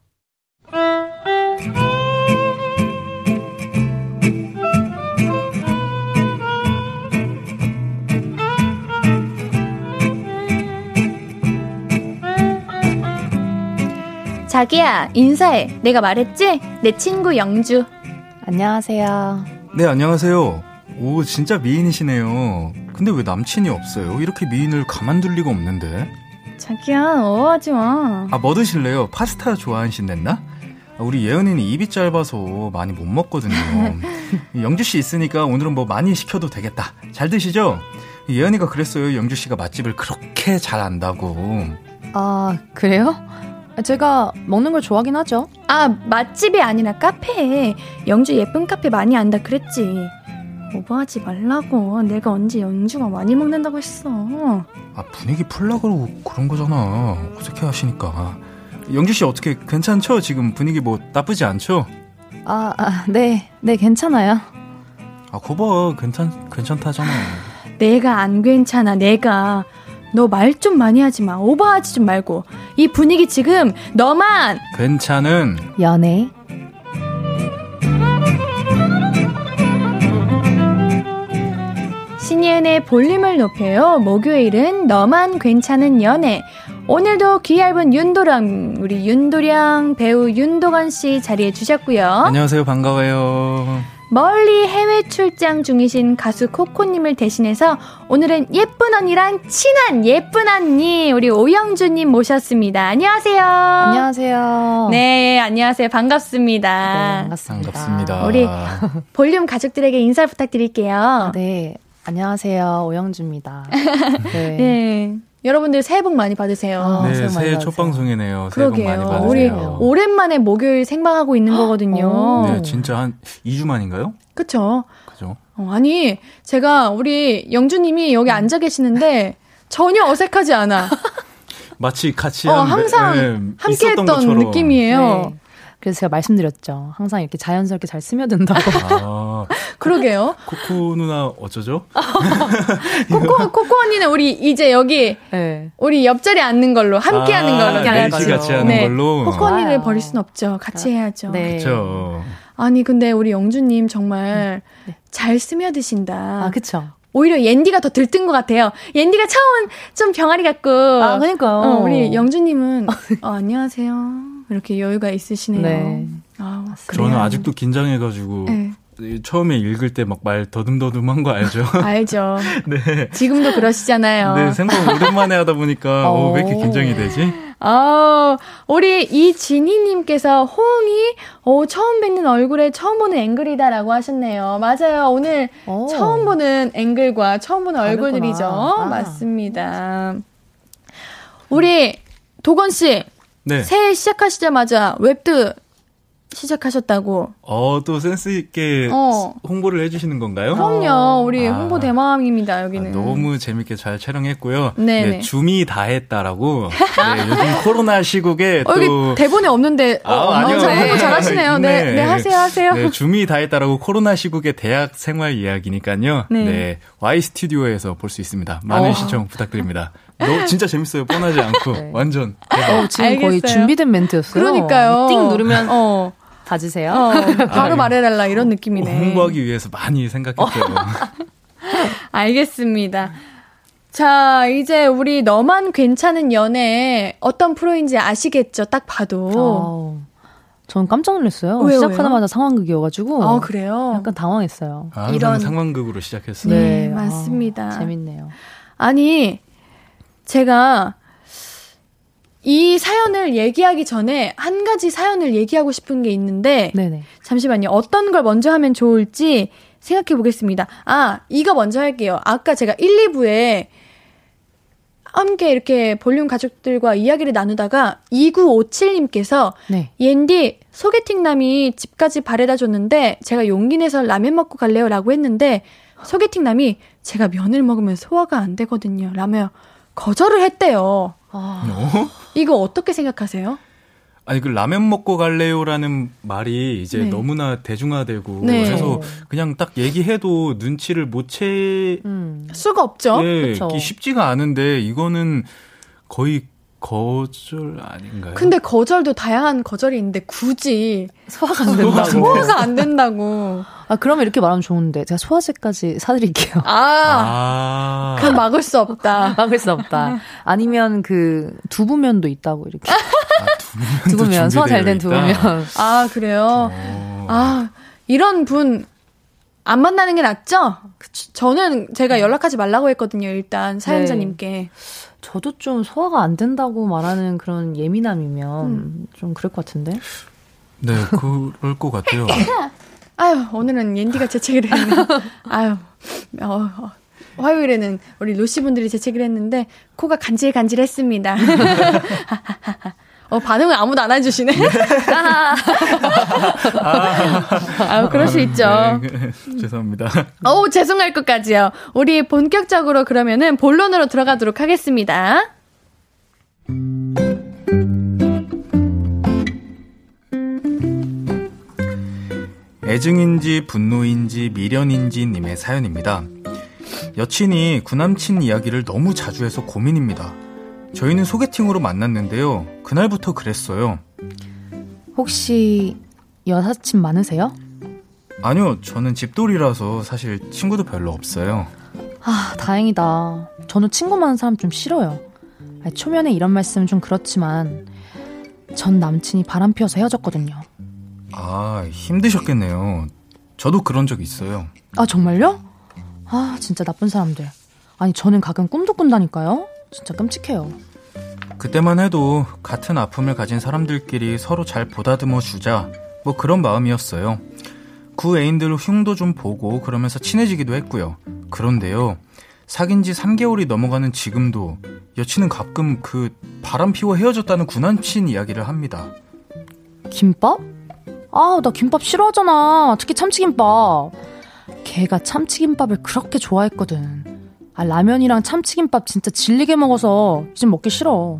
자기야, 인사해. 내가 말했지? 내 친구 영주. 안녕하세요. 네, 안녕하세요. 오, 진짜 미인이시네요. 근데 왜 남친이 없어요? 이렇게 미인을 가만둘 리가 없는데. 자기야, 어하지 마. 아, 뭐 드실래요? 파스타 좋아하신댔나? 아, 우리 예은이는 입이 짧아서 많이 못 먹거든요. 영주 씨 있으니까 오늘은 뭐 많이 시켜도 되겠다. 잘 드시죠? 예은이가 그랬어요. 영주 씨가 맛집을 그렇게 잘 안다고. 아, 그래요? 제가 먹는 걸 좋아하긴 하죠. 아, 맛집이 아니라 카페. 영주 예쁜 카페 많이 안다 그랬지. 오버하지 말라고. 내가 언제 영주가 많이 먹는다고 했어. 아, 분위기 풀라고 그런 거잖아. 어색해 하시니까. 영주 씨 어떻게 괜찮죠? 지금 분위기 뭐 나쁘지 않죠? 아, 아 네. 네, 괜찮아요. 아, 거봐. 괜찮, 괜찮다잖아. 내가 안 괜찮아, 내가. 너 말 좀 많이 하지 마. 오버하지 좀 말고. 이 분위기 지금 너만 괜찮은 연애. 신예은의 볼륨을 높여요. 목요일은 너만 괜찮은 연애. 오늘도 귀 얇은 윤도령, 우리 윤도령 배우 윤도건 씨 자리해 주셨고요. 안녕하세요. 반가워요. 멀리 해외 출장 중이신 가수 코코님을 대신해서 오늘은 예쁜 언니랑 친한 예쁜 언니 우리 오영주님 모셨습니다. 안녕하세요. 안녕하세요. 네, 안녕하세요. 반갑습니다. 네, 반갑습니다. 반갑습니다. 우리 볼륨 가족들에게 인사 부탁드릴게요. 아, 네. 안녕하세요. 오영주입니다. 네. 네. 여러분들 새해 복 많이 받으세요. 아, 네, 새해 새해 첫. 방송이네요. 새해 복 많이 그러게요. 받으세요. 우리 오랜만에 목요일 생방하고 있는 거거든요. 오. 네, 진짜 한 2주 만인가요? 그쵸? 그죠? 어, 아니, 제가 우리 영주님이 여기 앉아 계시는데 전혀 어색하지 않아. 마치 같이 어, 항상 네, 함께 있었던 했던 것처럼. 느낌이에요. 네. 그래서 제가 말씀드렸죠. 항상 이렇게 자연스럽게 잘 스며든다고. 아, 그러게요. 코코 누나 어쩌죠? 코코, 코코 언니는 우리 이제 여기 네. 우리 옆자리에 앉는 걸로 함께 하는 걸로. 넷이 걸로. 같이 하는 네. 걸로. 코코 언니를 좋아요. 버릴 순 없죠. 같이 해야죠. 네. 그렇죠. 아니, 근데 우리 영주님 정말 네. 잘 스며드신다. 아, 그쵸. 오히려 옌디가 더 들뜬 것 같아요. 옌디가 처음은 좀 병아리 같고. 아, 그니까요. 어, 우리 영주님은, 어, 안녕하세요. 이렇게 여유가 있으시네요. 네. 아, 저는. 아직도 긴장해가지고 네. 처음에 읽을 때 막 말 더듬더듬한 거 알죠? 알죠. 네. 지금도 그러시잖아요. 네, 생방 오랜만에 하다 보니까 어, 왜 이렇게 오. 긴장이 되지? 아, 우리 이진희님께서 호응이 오, 처음 뵙는 얼굴에 처음 보는 앵글이다라고 하셨네요. 맞아요. 오늘 오. 처음 보는 앵글과 처음 보는. 얼굴들이죠. 아. 맞습니다. 우리 도건 씨 네. 새해 시작하시자마자 웹드 시작하셨다고. 어, 또 센스있게 어. 홍보를 해주시는 건가요? 그럼요. 우리 아. 홍보 대마왕입니다. 아, 여기는. 너무 재밌게 잘 촬영했고요. 네네. 네, 줌이 다 했다라고. 네, 요즘 코로나 시국에 어, 또. 여기 대본에 없는데 어, 아, 아니요. 어, 잘 홍보 잘 하시네요. 네, 네, 하세요, 하세요. 네, 줌이 다 했다라고 코로나 시국의 대학 생활 이야기니까요. 네. 네. Y 스튜디오에서 볼 수 있습니다. 많은 어. 시청 부탁드립니다. 너 진짜 재밌어요. 뻔하지 않고. 네. 완전. 어, 지금 거의 알겠어요. 준비된 멘트였어요. 그러니까요. 띵 누르면 어, 봐주세요. 어, 바로 아, 말해달라 이런 느낌이네. 홍보하기 위해서 많이 생각했죠. 알겠습니다. 자, 이제 우리 너만 괜찮은 연애 어떤 프로인지 아시겠죠? 딱 봐도. 어, 전 깜짝 놀랐어요. 왜요, 시작하자마자 상황극이어가지고. 아, 그래요? 약간 당황했어요. 아, 이런- 상황극으로 시작했어요. 네, 아, 맞습니다. 재밌네요. 아니, 제가 이 사연을 얘기하기 전에 한 가지 사연을 얘기하고 싶은 게 있는데, 네네. 잠시만요. 어떤 걸 먼저 하면 좋을지 생각해 보겠습니다. 아, 이거 먼저 할게요. 아까 제가 1, 2부에 함께 이렇게 볼륨 가족들과 이야기를 나누다가 2957님께서 네. 옌디 소개팅남이 집까지 바래다 줬는데 제가 용기 내서 라면 먹고 갈래요 라고 했는데 소개팅남이 제가 면을 먹으면 소화가 안 되거든요 라며 거절을 했대요. 아, 어? 이거 어떻게 생각하세요? 아니 그 라면 먹고 갈래요라는 말이 이제 네. 너무나 대중화되고 네. 그래서 그냥 딱 얘기해도 눈치를 못채 음. 수가 없죠. 예, 쉽지가 않은데 이거는 거의 거절 아닌가요? 근데 거절도 다양한 거절이 있는데 굳이 소화가 안 된다고. 소화가 안 된다고. 아, 그러면 이렇게 말하면 좋은데. 제가 소화제까지 사드릴게요. 아, 아, 그건 막을 수 없다. 막을 수 없다. 아니면 그 두부면도 있다고 이렇게. 두부면 소화 잘 된. 두부면. 아, 그래요? 어. 아, 이런 분, 안 만나는 게 낫죠? 저는 제가 연락하지 말라고 했거든요, 일단, 사연자님께. 저도 좀 소화가 안 된다고 말하는 그런 예민함이면 음. 좀 그럴 것 같은데. 네, 그럴 것 같아요. 아유, 오늘은 옌디가 재채기를 했네. 아유, 어, 어. 화요일에는 우리 루시 분들이 재채기를 했는데 코가 간질간질했습니다. 어, 반응을 아무도 안 해주시네. 아, 그럴 수 있죠. 네, 그, 죄송합니다. 어우, 죄송할 것까지요. 우리 본격적으로 그러면은 본론으로 들어가도록 하겠습니다. 애증인지 분노인지 미련인지 님의 사연입니다. 여친이 구남친 이야기를 너무 자주 해서 고민입니다. 저희는 소개팅으로 만났는데요. 그날부터 그랬어요. 혹시 여사친 많으세요? 아니요, 저는 집돌이라서 사실 친구도 별로 없어요. 아, 다행이다. 저는 친구 많은 사람 좀 싫어요. 초면에 이런 말씀 좀 그렇지만 전 남친이 바람 피워서 헤어졌거든요. 아, 힘드셨겠네요. 저도 그런 적 있어요. 아, 정말요? 아, 진짜 나쁜 사람들. 아니, 저는 가끔 꿈도 꾼다니까요? 진짜 끔찍해요. 그때만 해도 같은 아픔을 가진 사람들끼리 서로 잘 보다듬어 주자. 뭐 그런 마음이었어요. 구 애인들 흉도 좀 보고 그러면서 친해지기도 했고요. 그런데요. 사귄 지 3개월이 넘어가는 지금도 여친은 가끔 그 바람 피워 헤어졌다는 구남친 이야기를 합니다. 김밥? 아, 나 김밥 싫어하잖아. 특히 참치김밥. 걔가 참치김밥을 그렇게 좋아했거든. 아, 라면이랑 참치김밥 진짜 질리게 먹어서 이제 먹기 싫어.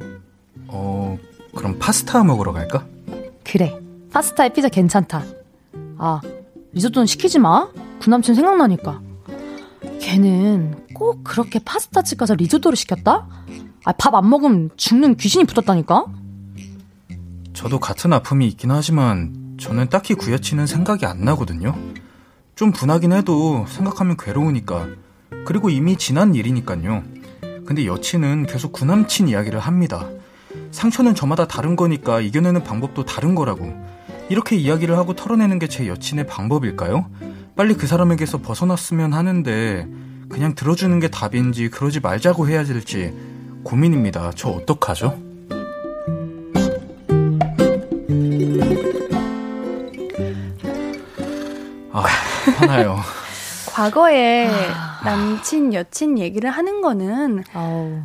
어, 그럼 파스타 먹으러 갈까? 그래. 파스타에 피자 괜찮다. 아, 리조또는 시키지 마. 구남친 생각나니까. 걔는 꼭 그렇게 파스타집 가서 리조또를 시켰다? 아, 밥 안 먹으면 죽는 귀신이 붙었다니까? 저도 같은 아픔이 있긴 하지만 저는 딱히 구여치는 생각이 안 나거든요. 좀 분하긴 해도 생각하면 괴로우니까. 그리고 이미 지난 일이니까요. 근데 여친은 계속 구남친 이야기를 합니다. 상처는 저마다 다른 거니까 이겨내는 방법도 다른 거라고. 이렇게 이야기를 하고 털어내는 게 제 여친의 방법일까요? 빨리 그 사람에게서 벗어났으면 하는데 그냥 들어주는 게 답인지 그러지 말자고 해야 될지 고민입니다. 저 어떡하죠? 아, 화나요. 과거에 아... 남친, 여친 얘기를 하는 거는 아우.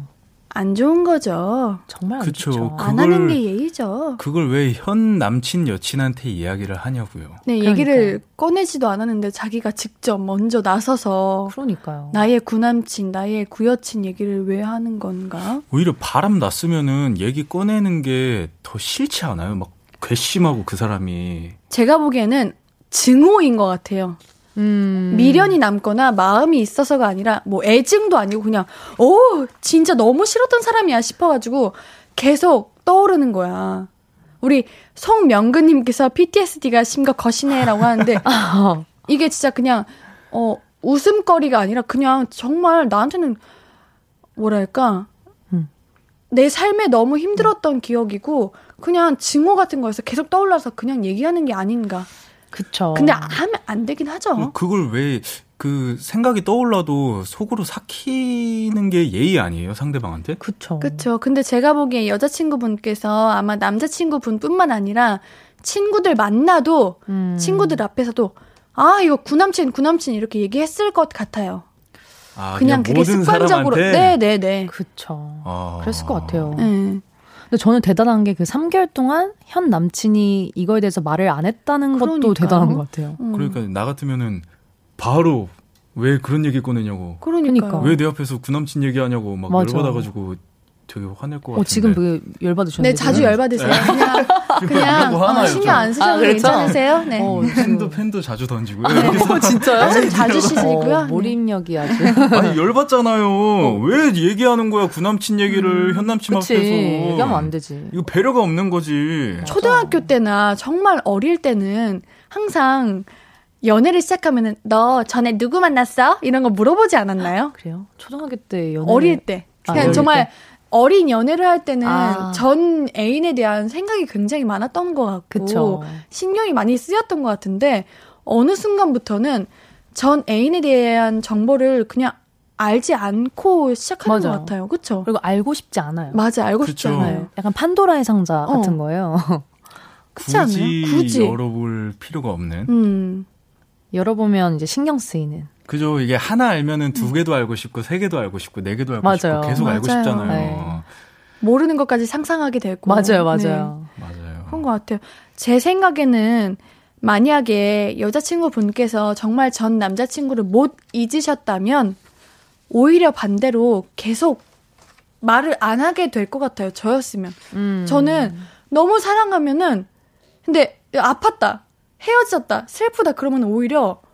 안 좋은 거죠. 정말 안 그쵸. 좋죠. 안 하는 게 예의죠. 그걸 왜 현 남친 여친한테 이야기를 하냐고요. 네, 그러니까요. 얘기를 꺼내지도 않았는데 자기가 직접 먼저 나서서 그러니까요. 나의 구남친, 나의 구여친 얘기를 왜 하는 건가? 오히려 바람 났으면은 얘기 꺼내는 게 더 싫지 않아요? 막 괘씸하고 그 사람이. 제가 보기에는 증오인 것 같아요. 음. 미련이 남거나 마음이 있어서가 아니라 뭐 애증도 아니고 그냥 오 진짜 너무 싫었던 사람이야 싶어가지고 계속 떠오르는 거야. 우리 송명근님께서 PTSD가 심각 거시네라고 하는데 이게 진짜 그냥 어 웃음거리가 아니라 그냥 정말 나한테는 뭐랄까 음. 내 삶에 너무 힘들었던 기억이고 그냥 증오 같은 거여서 계속 떠올라서 그냥 얘기하는 게 아닌가. 그쵸. 근데 하면 안 되긴 하죠. 그걸 왜 그 생각이 떠올라도 속으로 삭히는 게 예의 아니에요 상대방한테? 그쵸. 그쵸. 근데 제가 보기에 여자친구분께서 아마 남자친구분뿐만 아니라 친구들 만나도 음. 친구들 앞에서도 아 이거 구남친 구남친 이렇게 얘기했을 것 같아요. 아, 그냥, 그냥 그게 습관적으로 네네네. 네. 그쵸. 아. 그랬을 것 같아요. 네. 근데 저는 대단한 게 그 3개월 동안 현 남친이 이거에 대해서 말을 안 했다는 그러니까요. 것도 대단한 것 같아요. 음. 그러니까 나 같으면은 바로 왜 그런 얘기 꺼내냐고. 그러니까. 왜 내 앞에서 구남친 얘기하냐고 막 맞아. 열받아가지고 되게 화낼 것 같은데. 어, 지금 그 열받으셨는데. 네, 자주 열받으세요. 네. 그냥 그냥 어, 신경 안 쓰셔도 아, 그렇죠? 괜찮으세요? 네. 어, 팬도 팬도 자주 던지고요. 네. 어, 진짜요? 좀 자주 쓰시고요. 어, 몰입력이 아주. 아니 열받잖아요. 어. 왜 얘기하는 거야 구남친 얘기를 음, 현남친 그치. 앞에서. 얘기하면 안 되지. 이거 배려가 없는 거지. 초등학교 때나 정말 어릴 때는 항상 연애를 시작하면은 너 전에 누구 만났어? 이런 거 물어보지 않았나요? 그래요? 초등학교 때 연애 어릴 때 그냥 아, 정말 때. 어린 연애를 할 때는 아. 전 애인에 대한 생각이 굉장히 많았던 것 같고 그쵸. 신경이 많이 쓰였던 것 같은데 어느 순간부터는 전 애인에 대한 정보를 그냥 알지 않고 시작하는 맞아요. 것 같아요. 그렇죠? 그리고 알고 싶지 않아요. 맞아, 알고 그쵸. 싶지 않아요. 약간 판도라의 상자 어. 같은 거예요. 그렇지 않나요? 굳이 열어볼 필요가 없는. 음. 열어보면 이제 신경 쓰이는. 그죠. 이게 하나 알면은 두 개도 알고 싶고 세 개도 알고 싶고 네 개도 알고 맞아요. 싶고 계속 맞아요. 알고 싶잖아요. 네. 모르는 것까지 상상하게 되고. 맞아요, 네. 맞아요. 맞아요. 그런 것 같아요. 제 생각에는 만약에 여자친구 분께서 정말 전 남자친구를 못 잊으셨다면 오히려 반대로 계속 말을 안 하게 될 것 같아요. 저였으면. 음. 저는 너무 사랑하면은 근데 아팠다. 헤어졌다. 슬프다. 그러면 오히려 네.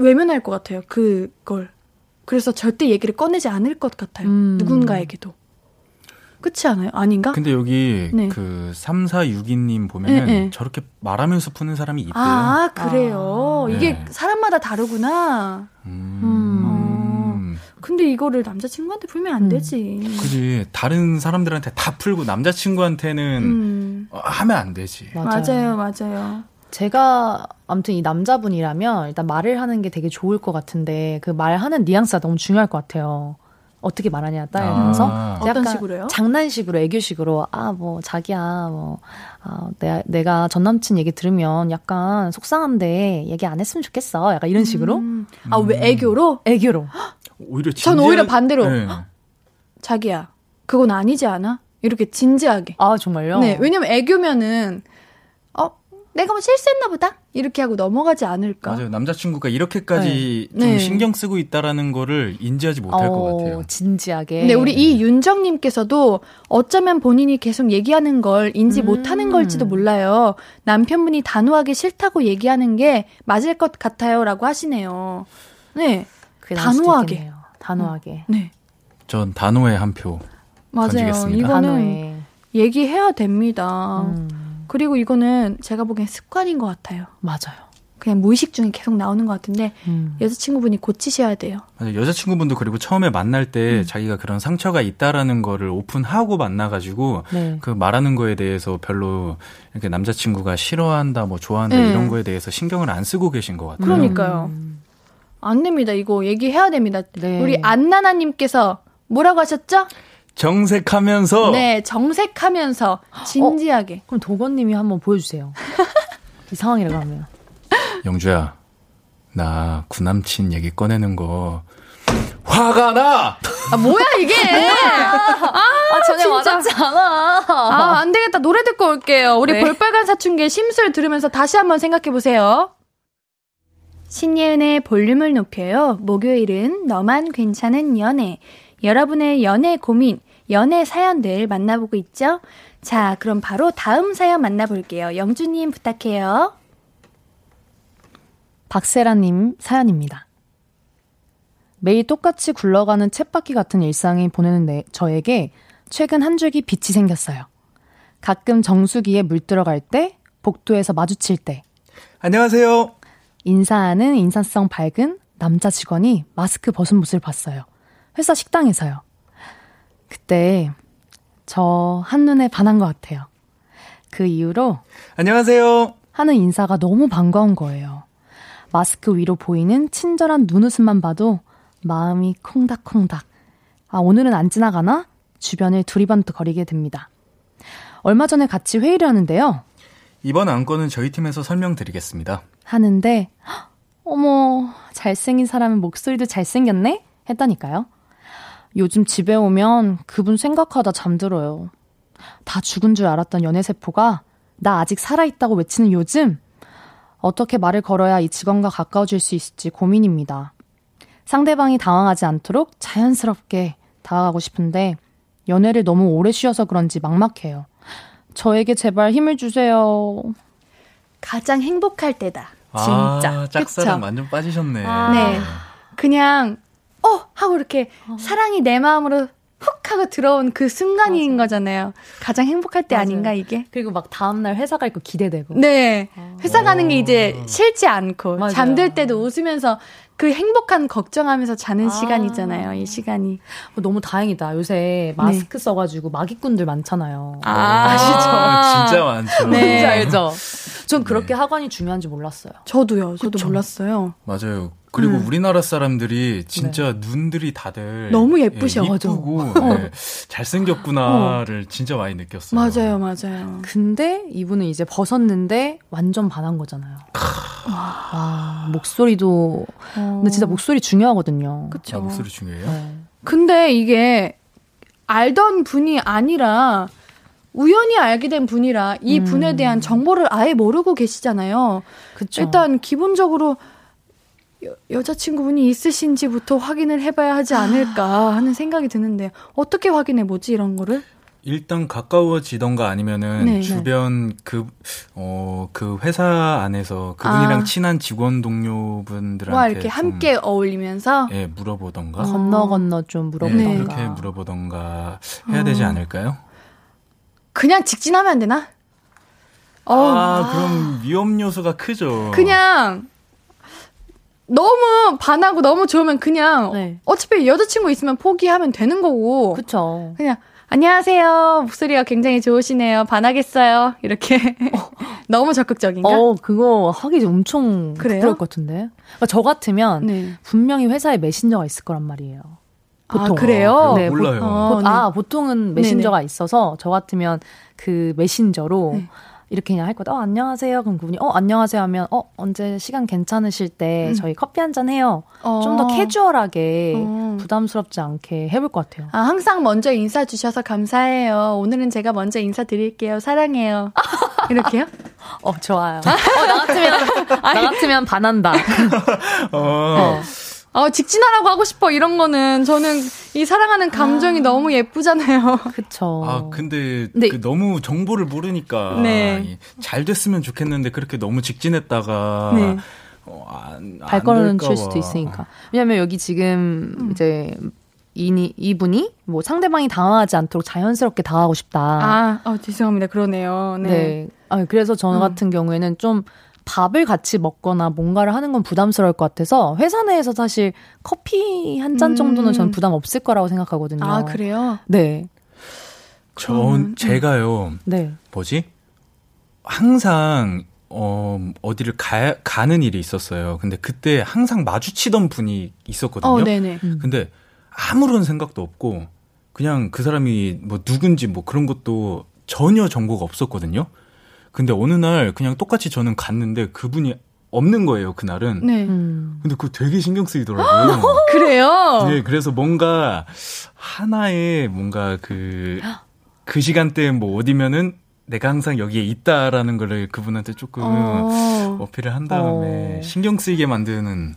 외면할 것 같아요. 그걸. 그래서 절대 얘기를 꺼내지 않을 것 같아요. 음. 누군가에게도. 그렇지 않아요? 아닌가? 근데 여기 네. 그 3462님 보면은 네, 네. 저렇게 말하면서 푸는 사람이 있대요. 아, 그래요. 아. 이게 네. 사람마다 다르구나. 음. 근데 이거를 남자친구한테 풀면 안 음. 되지. 그지. 다른 사람들한테 다 풀고 남자친구한테는 음. 어, 하면 안 되지. 맞아요, 맞아요. 제가 아무튼 이 남자분이라면 일단 말을 하는 게 되게 좋을 것 같은데 그 말하는 뉘앙스가 너무 중요할 것 같아요. 어떻게 말하냐에 따라서 아. 어떤 약간 식으로요? 장난식으로 애교식으로 아 뭐 자기야 뭐 아, 내가 내가 전 남친 얘기 들으면 약간 속상한데 얘기 안 했으면 좋겠어. 약간 이런 식으로 음. 아, 왜 애교로? 애교로. 오히려 전 진지한- 오히려 반대로. 네. 자기야, 그건 아니지 않아? 이렇게 진지하게. 아 정말요? 네, 왜냐면 애교면은, 어, 내가 뭐 실수했나 보다? 이렇게 하고 넘어가지 않을까? 맞아요. 남자친구가 이렇게까지 네. 좀 네. 신경 쓰고 있다라는 거를 인지하지 못할 것 어, 같아요. 진지하게. 근데 우리 이윤정님께서도 어쩌면 본인이 계속 얘기하는 걸 인지 음. 못하는 걸지도 몰라요. 남편분이 단호하게 싫다고 얘기하는 게 맞을 것 같아요라고 하시네요. 네, 단호하게. 단호하게. 네, 전 단호의 한 표. 맞아요. 던지겠습니다. 이거는 단호해. 얘기해야 됩니다. 음, 그리고 이거는 제가 보기엔 습관인 것 같아요. 맞아요. 그냥 무의식 중에 계속 나오는 것 같은데 음. 여자친구분이 고치셔야 돼요. 맞아요. 여자친구분도 그리고 처음에 만날 음. 때 자기가 그런 상처가 있다라는 거를 오픈하고 만나가지고 네. 그 말하는 거에 대해서 별로 이렇게 남자친구가 싫어한다, 뭐 좋아한다 네. 이런 거에 대해서 신경을 안 쓰고 계신 것 같아요. 그러니까요. 음. 안 됩니다. 이거 얘기해야 됩니다. 네. 우리 안나나님께서 뭐라고 하셨죠? 정색하면서 네, 정색하면서 진지하게. 그럼 도건님이 한번 보여주세요. 이 상황이라고 하면. 영주야, 나 구남친 얘기 꺼내는 거 화가 나. 아, 뭐야 이게? 아, 전혀 진짜. 와닿지 않아. 아, 안 되겠다. 노래 듣고 올게요. 우리 네. 볼빨간 사춘기의 심술 들으면서 다시 한번 생각해 보세요. 신예은의 볼륨을 높여요. 목요일은 너만 괜찮은 연애. 여러분의 연애 고민, 연애 사연들 만나보고 있죠? 자, 그럼 바로 다음 사연 만나볼게요. 영주님 부탁해요. 박세라님 사연입니다. 매일 똑같이 굴러가는 쳇바퀴 같은 일상이 보내는 내, 저에게 최근 한 줄기 빛이 생겼어요. 가끔 정수기에 물 들어갈 때, 복도에서 마주칠 때, 안녕하세요. 인사하는 인사성 밝은 남자 직원이 마스크 벗은 모습을 봤어요. 회사 식당에서요. 그때 저 한눈에 반한 것 같아요. 그 이후로 안녕하세요. 하는 인사가 너무 반가운 거예요. 마스크 위로 보이는 친절한 눈웃음만 봐도 마음이 콩닥콩닥. 아, 오늘은 안 지나가나? 주변을 두리번거리게 됩니다. 얼마 전에 같이 회의를 하는데요. 이번 안건은 저희 팀에서 설명드리겠습니다. 하는데, 헉, 어머, 잘생긴 사람은 목소리도 잘생겼네? 했다니까요. 요즘 집에 오면 그분 생각하다 잠들어요. 다 죽은 줄 알았던 연애세포가 나 아직 살아있다고 외치는 요즘, 어떻게 말을 걸어야 이 직원과 가까워질 수 있을지 고민입니다. 상대방이 당황하지 않도록 자연스럽게 다가가고 싶은데, 연애를 너무 오래 쉬어서 그런지 막막해요. 저에게 제발 힘을 주세요. 가장 행복할 때다. 진짜. 아, 짝사랑 그쵸? 완전 빠지셨네. 네. 그냥 어 하고 이렇게 사랑이 내 마음으로 훅 하고 들어온 그 순간인 거잖아요. 가장 행복할 때 맞아요. 아닌가 이게? 그리고 막 다음 날 회사 갈 거 기대되고. 네. 회사 가는 게 이제 싫지 않고 맞아요. 잠들 때도 웃으면서 그 행복한 걱정하면서 자는 아. 시간이잖아요. 이 시간이. 어, 너무 다행이다. 요새 마스크 써가지고 마기꾼들 많잖아요. 아, 아, 진짜 많죠. 네. 뭔지 알죠? 전 그렇게 하관이 중요한지 몰랐어요. 저도요. 저도 그쵸. 몰랐어요. 맞아요. 그리고 음. 우리나라 사람들이 진짜 눈들이 다들 너무 예쁘셔. 예, 이쁘고 네, 잘생겼구나를 진짜 많이 느꼈어요. 맞아요, 맞아요. 근데 이분은 이제 벗었는데 완전 반한 거잖아요. 와, 목소리도. 어. 근데 진짜 목소리 중요하거든요. 그쵸. 아, 목소리 중요해요? 네. 근데 이게 알던 분이 아니라 우연히 알게 된 분이라 이 음. 분에 대한 정보를 아예 모르고 계시잖아요. 그쵸. 일단 기본적으로 여, 여자친구분이 있으신지부터 확인을 해봐야 하지 않을까 하는 생각이 드는데 어떻게 확인해 보지 이런 거를? 일단 가까워지던가 아니면은 네, 네. 주변 그, 어, 그 회사 안에서 그분이랑 아. 친한 직원 동료분들한테. 와, 이렇게 함께 어울리면서? 예, 물어보던가. 건너 건너 좀 물어보던가. 네, 그렇게 물어보던가 해야 되지 어. 않을까요? 그냥 직진하면 안 되나? 어. 아, 그럼 위험 요소가 크죠. 그냥 너무 반하고 너무 좋으면 그냥 네. 어차피 여자친구 있으면 포기하면 되는 거고. 그쵸. 그냥 안녕하세요. 목소리가 굉장히 좋으시네요. 반하겠어요. 이렇게. 너무 적극적인가? 어, 그거 하기 엄청 그래요? 부끄러울 것 같은데. 그러니까 저 같으면 네. 분명히 회사에 메신저가 있을 거란 말이에요. 보통. 아, 그래요? 네, 몰라요. 보, 어, 네. 아, 보통은 메신저가 네네. 있어서 저 같으면 그 메신저로 네. 이렇게 그냥 할 거다. 어, 안녕하세요. 그럼 그분이 어, 안녕하세요 하면 어, 언제 시간 괜찮으실 때 음. 저희 커피 한 잔 해요. 어. 좀더 캐주얼하게 어. 부담스럽지 않게 해볼 것 같아요. 아, 항상 먼저 인사 주셔서 감사해요. 오늘은 제가 먼저 인사 드릴게요. 사랑해요. 이렇게요? 어, 좋아요. 어, 나 같으면, 나 같으면 반한다. 어. 어. 어, 직진하라고 하고 싶어 이런 거는 저는 이 사랑하는 감정이 아. 너무 예쁘잖아요. 그쵸. 아 근데 네. 그 너무 정보를 모르니까 네. 잘 됐으면 좋겠는데 그렇게 너무 직진했다가 네. 어, 안, 발걸음을 칠 수도 있으니까. 왜냐면 여기 지금 음. 이제 이, 이분이 뭐 상대방이 당황하지 않도록 자연스럽게 당하고 싶다. 아, 어, 죄송합니다. 그러네요. 네. 네. 아, 그래서 저 음. 같은 경우에는 좀 밥을 같이 먹거나 뭔가를 하는 건 부담스러울 것 같아서 회사 내에서 사실 커피 한 잔 정도는 전 음. 부담 없을 거라고 생각하거든요. 아, 그래요? 네. 전 제가요. 네. 뭐지? 항상 어, 어디를 가, 가는 일이 있었어요. 근데 그때 항상 마주치던 분이 있었거든요. 어, 네네. 음. 근데 아무런 생각도 없고 그냥 그 사람이 뭐 누군지 뭐 그런 것도 전혀 정보가 없었거든요. 근데 어느 날 그냥 똑같이 저는 갔는데 그분이 없는 거예요, 그날은. 네. 음. 근데 그거 되게 신경 쓰이더라고요. 그래요? 네, 그래서 뭔가 하나의 뭔가 그, 그 시간대에 뭐 어디면은 내가 항상 여기에 있다라는 거를 그분한테 조금 어. 어필을 한 다음에 어. 신경 쓰이게 만드는.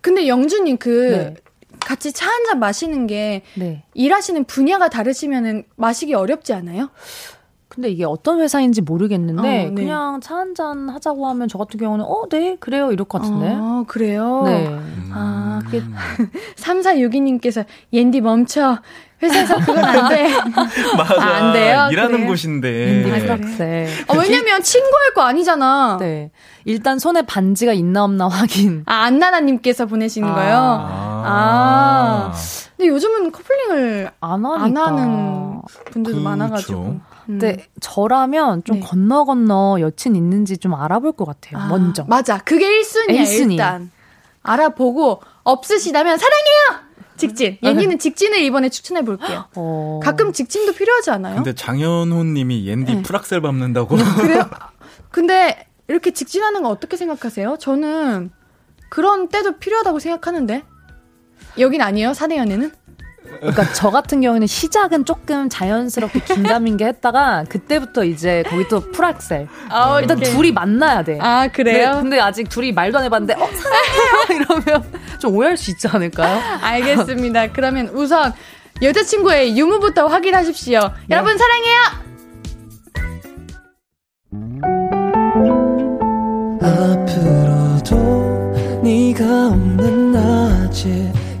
근데 영준님 그, 네. 같이 차 한 잔 마시는 게 네. 일하시는 분야가 다르시면은 마시기 어렵지 않아요? 근데 이게 어떤 회사인지 모르겠는데 어, 네. 그냥 차 한 잔 하자고 하면 저 같은 경우는 어, 네, 그래요. 이럴 것 같은데. 어, 그래요? 네. 음. 아, 그게 3462님께서 옌디 멈춰. 회사에서 그건 안 돼. 맞아. 아, 안 돼요. 일하는 그래. 곳인데. 옌디 프락셀. 어, 왜냐면 친구할 거 아니잖아. 네. 일단 손에 반지가 있나 없나 확인. 아, 안나나님께서 보내시는 아. 거요? 아. 아. 근데 요즘은 커플링을 안, 안 하는 분들도 그쵸. 많아가지고. 근데 음. 저라면 좀 네. 건너 건너 여친 있는지 좀 알아볼 것 같아요. 아, 먼저. 맞아. 그게 1순위야 1순위. 일단. 알아보고 없으시다면 사랑해요. 직진. 옌디는 네. 직진을 이번에 추천해 볼게요. 어... 가끔 직진도 필요하지 않아요? 근데 장현호님이 옌디 네. 프락셀 밟는다고. 그래요? 근데 이렇게 직진하는 거 어떻게 생각하세요? 저는 그런 때도 필요하다고 생각하는데. 여긴 아니에요? 사내 연애는? 그러니까 저 같은 경우에는 시작은 조금 자연스럽게 긴가민 게 했다가 그때부터 이제 거기 또 풀악셀. 아, 일단 이렇게. 둘이 만나야 돼. 아 그래요? 근데, 근데, 아직 둘이 말도 안 해봤는데 어 사랑해요 이러면 좀 오해할 수 있지 않을까요? 알겠습니다. 그러면 우선 여자친구의 유무부터 확인하십시오. 네. 여러분 사랑해요.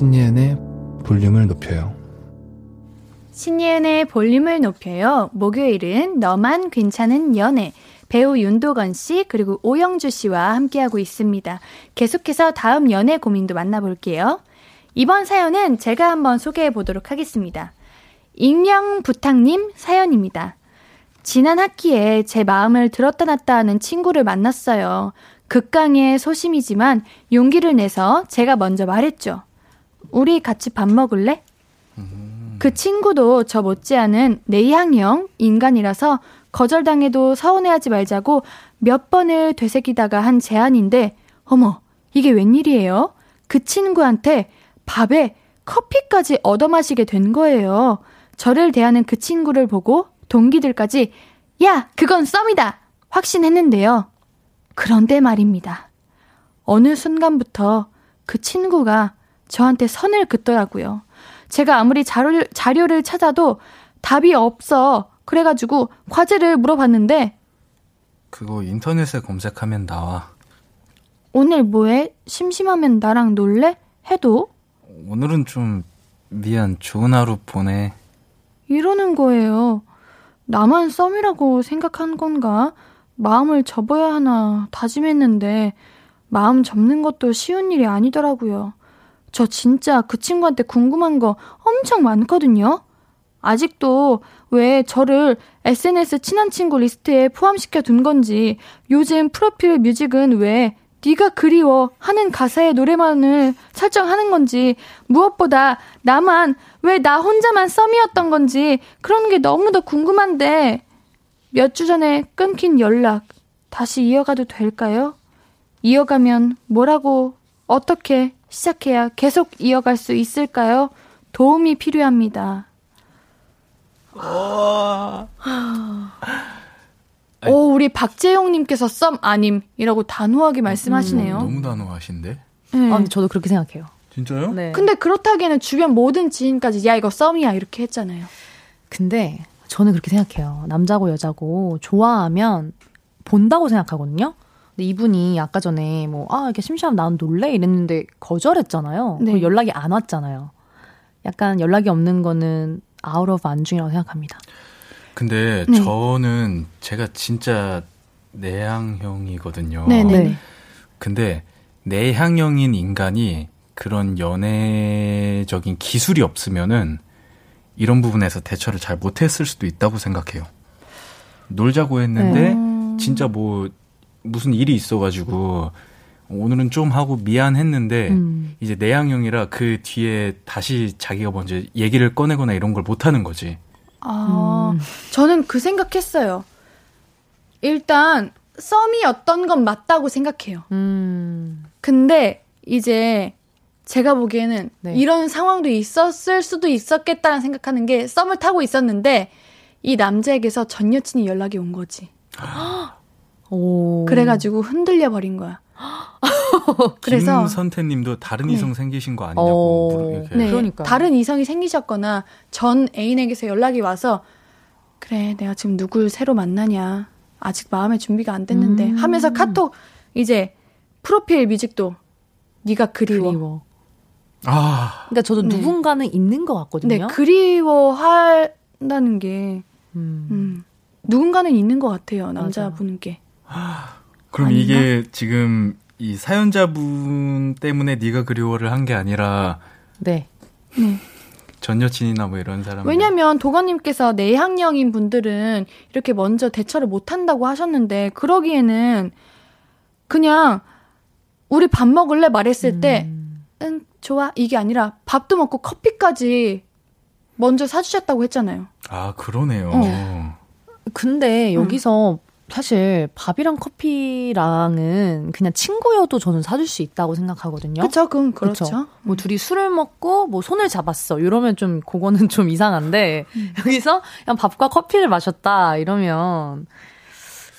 신예은의 볼륨을 높여요. 신예은의 볼륨을 높여요. 목요일은 너만 괜찮은 연애. 배우 윤도건 씨, 그리고 오영주 씨와 함께하고 있습니다. 계속해서 다음 연애 고민도 만나볼게요. 이번 사연은 제가 한번 소개해 보도록 하겠습니다. 익명부탁님 사연입니다. 지난 학기에 제 마음을 들었다 놨다 하는 친구를 만났어요. 극강의 소심이지만 용기를 내서 제가 먼저 말했죠. 우리 같이 밥 먹을래? 그 친구도 저 못지않은 내향형 인간이라서 거절당해도 서운해하지 말자고 몇 번을 되새기다가 한 제안인데, 어머, 이게 웬일이에요? 그 친구한테 밥에 커피까지 얻어 마시게 된 거예요. 저를 대하는 그 친구를 보고 동기들까지, 야, 그건 썸이다! 확신했는데요. 그런데 말입니다. 어느 순간부터 그 친구가 저한테 선을 긋더라고요. 제가 아무리 자료, 자료를 찾아도 답이 없어. 그래가지고 과제를 물어봤는데 그거 인터넷에 검색하면 나와. 오늘 뭐해? 심심하면 나랑 놀래? 해도 오늘은 좀 미안 좋은 하루 보내. 이러는 거예요. 나만 썸이라고 생각한 건가? 마음을 접어야 하나 다짐했는데 마음 접는 것도 쉬운 일이 아니더라고요. 저 진짜 그 친구한테 궁금한 거 엄청 많거든요. 아직도 왜 저를 SNS 친한 친구 리스트에 포함시켜 둔 건지, 요즘 프로필 music은 왜 네가 그리워 하는 가사의 노래만을 설정하는 건지, 무엇보다 나만 왜 나 혼자만 썸이었던 건지 그런 게 너무도 궁금한데 몇 주 전에 끊긴 연락 다시 이어가도 될까요? 이어가면 뭐라고 어떻게 시작해야 계속 이어갈 수 있을까요? 도움이 필요합니다. 오, 우리 박재용님께서 썸 아님 이라고 단호하게 말씀하시네요. 음, 너무 단호하신데? 네. 아, 근데 저도 그렇게 생각해요. 진짜요? 네. 근데 그렇다기에는 주변 모든 지인까지 야 이거 썸이야 이렇게 했잖아요. 근데 저는 그렇게 생각해요. 남자고 여자고 좋아하면 본다고 생각하거든요. 근데 이분이 아까 전에 뭐, 아, 이렇게 심심하면 나랑 놀래? 이랬는데 거절했잖아요. 네. 연락이 안 왔잖아요. 약간 연락이 없는 거는 out of 안중이라고 생각합니다. 근데 네. 저는 제가 진짜 내향형이거든요. 네네. 근데 내향형인 인간이 그런 연애적인 기술이 없으면은 이런 부분에서 대처를 잘 못했을 수도 있다고 생각해요. 놀자고 했는데 음. 진짜 뭐 무슨 일이 있어가지고 오늘은 좀 하고 미안했는데 음. 이제 내향형이라 그 뒤에 다시 자기가 먼저 얘기를 꺼내거나 이런 걸 못하는 거지. 아, 음. 저는 그 생각했어요. 일단 썸이었던 건 맞다고 생각해요. 음. 근데 이제 제가 보기에는 네. 이런 상황도 있었을 수도 있었겠다는 생각하는 게 썸을 타고 있었는데 이 남자에게서 전 여친이 연락이 온 거지. 오. 그래가지고 흔들려 버린 거야. 그래서 김선태님도 다른 네. 이성 생기신 거 아니냐고 어. 네, 그러니까요. 다른 이성이 생기셨거나 전 애인에게서 연락이 와서 그래 내가 지금 누굴 새로 만나냐 아직 마음의 준비가 안 됐는데 음. 하면서 카톡 이제 프로필 뮤직도 네가 그리워. 그리워. 아 그러니까 저도 네. 누군가는 있는 것 같거든요. 네 그리워한다는 게 음. 음, 누군가는 있는 것 같아요 남자분께. 그럼 아닌가? 이게 지금 이 사연자분 때문에 네가 그리워를 한 게 아니라 네. 네. 전 여친이나 뭐 이런 사람. 왜냐면 도건님께서 내향형인 분들은 이렇게 먼저 대처를 못 한다고 하셨는데 그러기에는 그냥 우리 밥 먹을래 말했을 때 음. 응, 좋아. 이게 아니라 밥도 먹고 커피까지 먼저 사주셨다고 했잖아요. 아 그러네요. 어. 근데 음. 여기서 사실 밥이랑 커피랑은 그냥 친구여도 저는 사줄 수 있다고 생각하거든요. 그쵸? 그럼 그렇죠. 그쵸. 뭐 둘이 술을 먹고 뭐 손을 잡았어. 이러면 좀 그거는 좀 이상한데 음. 여기서 그냥 밥과 커피를 마셨다 이러면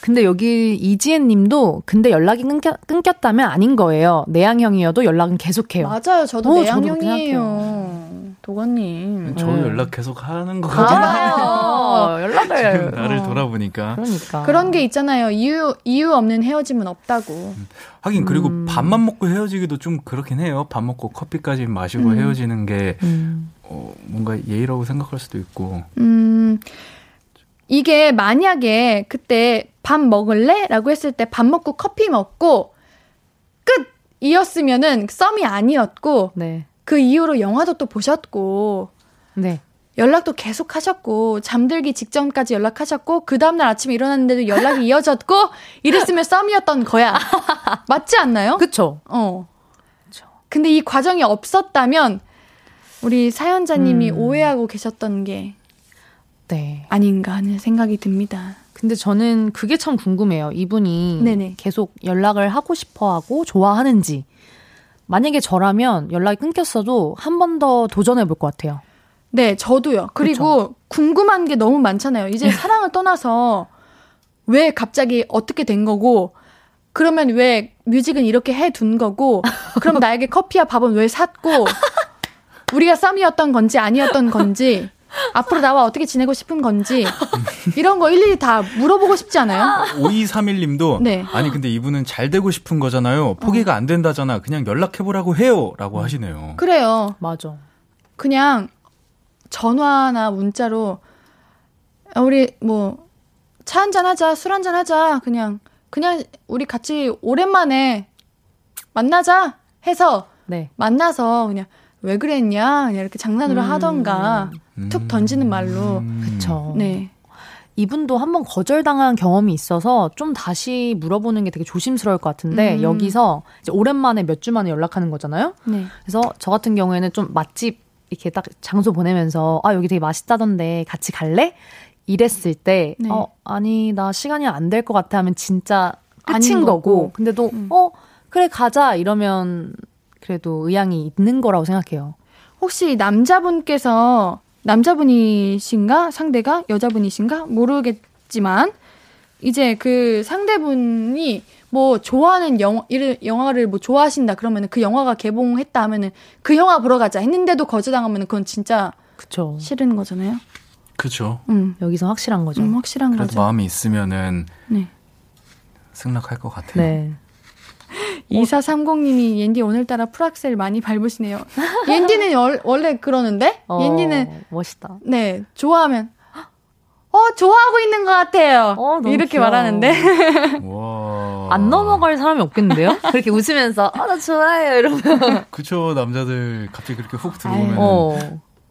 근데 여기 이지혜 님도 근데 연락이 끊겨, 끊겼다면 아닌 거예요. 내향형이어도 연락은 계속해요. 맞아요. 저도 어, 저도 내향형이에요. 도 건님. 저 네. 연락 계속 하는 거 같긴 아, 연락을 나를 어. 돌아보니까. 그러니까 그런 게 있잖아요. 이유, 이유 없는 헤어짐은 없다고. 하긴 그리고 음. 밥만 먹고 헤어지기도 좀 그렇긴 해요. 밥 먹고 커피까지 마시고 음. 헤어지는 게 음. 어, 뭔가 예의라고 생각할 수도 있고. 음, 이게 만약에 그때 밥 먹을래? 라고 했을 때 밥 먹고 커피 먹고 끝! 이었으면은 썸이 아니었고 네. 그 이후로 영화도 또 보셨고 네. 연락도 계속 하셨고 잠들기 직전까지 연락하셨고 그 다음날 아침에 일어났는데도 연락이 이어졌고 이랬으면 썸이었던 거야. 맞지 않나요? 그쵸. 어. 근데 이 과정이 없었다면 우리 사연자님이 음. 오해하고 계셨던 게 네. 아닌가 하는 생각이 듭니다. 근데 저는 그게 참 궁금해요. 이분이 네네. 계속 연락을 하고 싶어 하고 좋아하는지. 만약에 저라면 연락이 끊겼어도 한 번 더 도전해 볼 것 같아요. 네, 저도요. 그리고 궁금한 게 너무 많잖아요. 이제 사랑을 떠나서 왜 갑자기 어떻게 된 거고, 그러면 왜 뮤직은 이렇게 해 둔 거고, 그럼 나에게 커피와 밥은 왜 샀고, 우리가 썸이었던 건지 아니었던 건지, 앞으로 나와 어떻게 지내고 싶은 건지, 이런 거 일일이 다 물어보고 싶지 않아요? 5231님도 네. 아니 근데 이분은 잘 되고 싶은 거잖아요. 포기가 안 된다잖아. 그냥 연락해 보라고 해요라고 하시네요. 그래요. 맞아. 그냥 전화나 문자로 아, 우리 뭐 차 한잔 하자, 술 한잔 하자. 그냥 그냥 우리 같이 오랜만에 만나자 해서 네. 만나서 그냥 왜 그랬냐? 그냥 이렇게 장난으로 음. 하던가 툭 던지는 말로. 음. 그쵸. 네. 이분도 한번 거절당한 경험이 있어서 좀 다시 물어보는 게 되게 조심스러울 것 같은데 음. 여기서 오랜만에 몇 주 만에 연락하는 거잖아요. 네. 그래서 저 같은 경우에는 좀 맛집 이렇게 딱 장소 보내면서 아 여기 되게 맛있다던데 같이 갈래? 이랬을 때 네. 어, 아니 나 시간이 안 될 것 같아 하면 진짜 끝인 거고 거고. 근데도 음. 어 그래 가자 이러면 그래도 의향이 있는 거라고 생각해요. 혹시 남자분께서 남자분이신가 상대가 여자분이신가 모르겠지만 이제 그 상대분이 뭐 좋아하는 영화 이를 영화를 뭐 좋아하신다 그러면은 그 영화가 개봉했다 하면은 그 영화 보러 가자 했는데도 거절당하면은 그건 진짜 그쵸. 싫은 거잖아요. 그죠. 음, 여기서 확실한 거죠. 음 확실한 그래도 거죠. 마음이 있으면은 네. 승낙할 것 같아요. 네. 2430님이 옌디 오늘따라 풀악셀 많이 밟으시네요. 옌디는 월- 원래 그러는데 어, 옌디는 멋있다. 네 좋아하면 어 좋아하고 있는 것 같아요. 어, 너무 이렇게 귀여워. 말하는데 와. 안 넘어갈 사람이 없겠는데요? 그렇게 웃으면서 아 나 좋아해요 이러면 그쵸 남자들 갑자기 그렇게 훅. 들어오면 어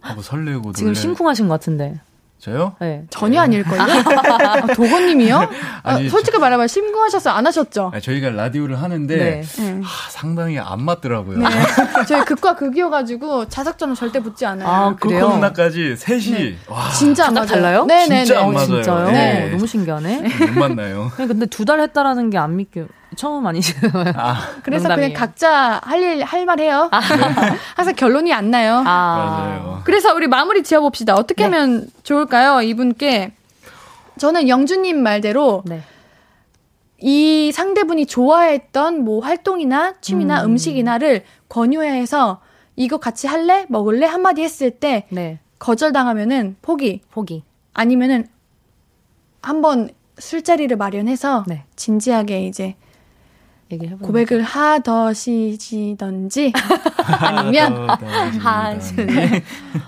하고 설레고 지금. 심쿵하신 것 같은데. 저요? 네. 전혀 아닐걸요? 아, 도건님이요? 아, 솔직히 말해봐 심쿵하셨어요? 안 하셨죠? 아니, 저희가 라디오를 하는데 네. 네. 하, 상당히 안 맞더라고요. 네. 저희 극과 극이어가지고 자석전은 절대 붙지 않아요. 아, 그래요? 코로나까지 셋이 네. 와 진짜 안. 달라요? 네네네. 진짜 안 어, 맞아요. 진짜요? 네. 너무 신기하네. 못 만나요. 근데 두 달 했다라는 게 안 믿겨. 처음 아니시나요? 아 그래서 농담이에요. 그냥 각자 할 일 할 말 해요. 항상 결론이 안 나요. 아, 맞아요. 그래서 우리 마무리 지어 봅시다. 어떻게 네. 하면 좋을까요? 이분께 저는 영주님 말대로 네. 이 상대분이 좋아했던 뭐 활동이나 취미나 음. 음. 식이나를 권유해서 이거 같이 할래? 먹을래? 한마디 했을 때 네. 거절당하면은 포기 포기. 아니면은 한번 술자리를 마련해서 네. 진지하게 이제 얘기해 보 고백을 하더시던지 아니면 하시 네.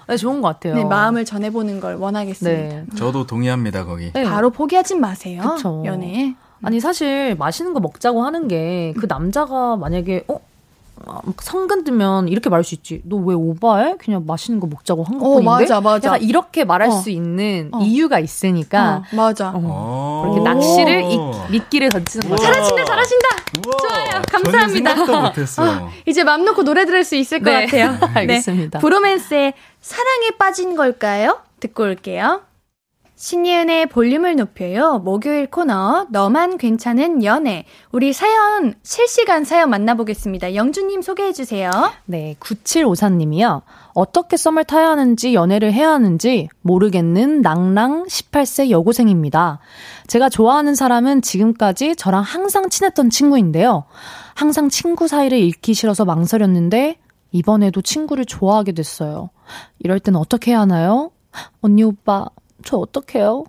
네, 좋은 것 같아요. 네, 마음을 전해보는 걸 원하겠습니다. 네. 저도 동의합니다 거기. 네. 바로 포기하진 마세요. 그쵸. 연애에. 아니 사실 맛있는 거 먹자고 하는 게 그 남자가 만약에 어 성근 뜨면 이렇게 말할 수 있지. 너 왜 오바해? 그냥 맛있는 거 먹자고 한 어, 것뿐인데. 맞아, 맞아. 약간 이렇게 말할 어. 수 있는 어. 이유가 있으니까 어, 맞아. 어. 어. 이렇게 낚시를 이, 미끼를 던지는 거죠. 잘하신다, 잘하신다. 우와, 좋아요. 감사합니다. 전혀 생각도 못했어요. 이제 맘 놓고 노래 들을 수 있을 것 네. 같아요. 알겠습니다. 네. 브로맨스의 사랑에 빠진 걸까요? 듣고 올게요. 신예은의 볼륨을 높여요. 목요일 코너 너만 괜찮은 연애. 우리 사연 실시간 사연 만나보겠습니다. 영주님 소개해 주세요. 네, 9754님이요. 어떻게 썸을 타야 하는지 연애를 해야 하는지 모르겠는 낭랑 18세 여고생입니다. 제가 좋아하는 사람은 지금까지 저랑 항상 친했던 친구인데요. 항상 친구 사이를 잃기 싫어서 망설였는데 이번에도 친구를 좋아하게 됐어요. 이럴 땐 어떻게 해야 하나요? 언니 오빠, 저 어떡해요?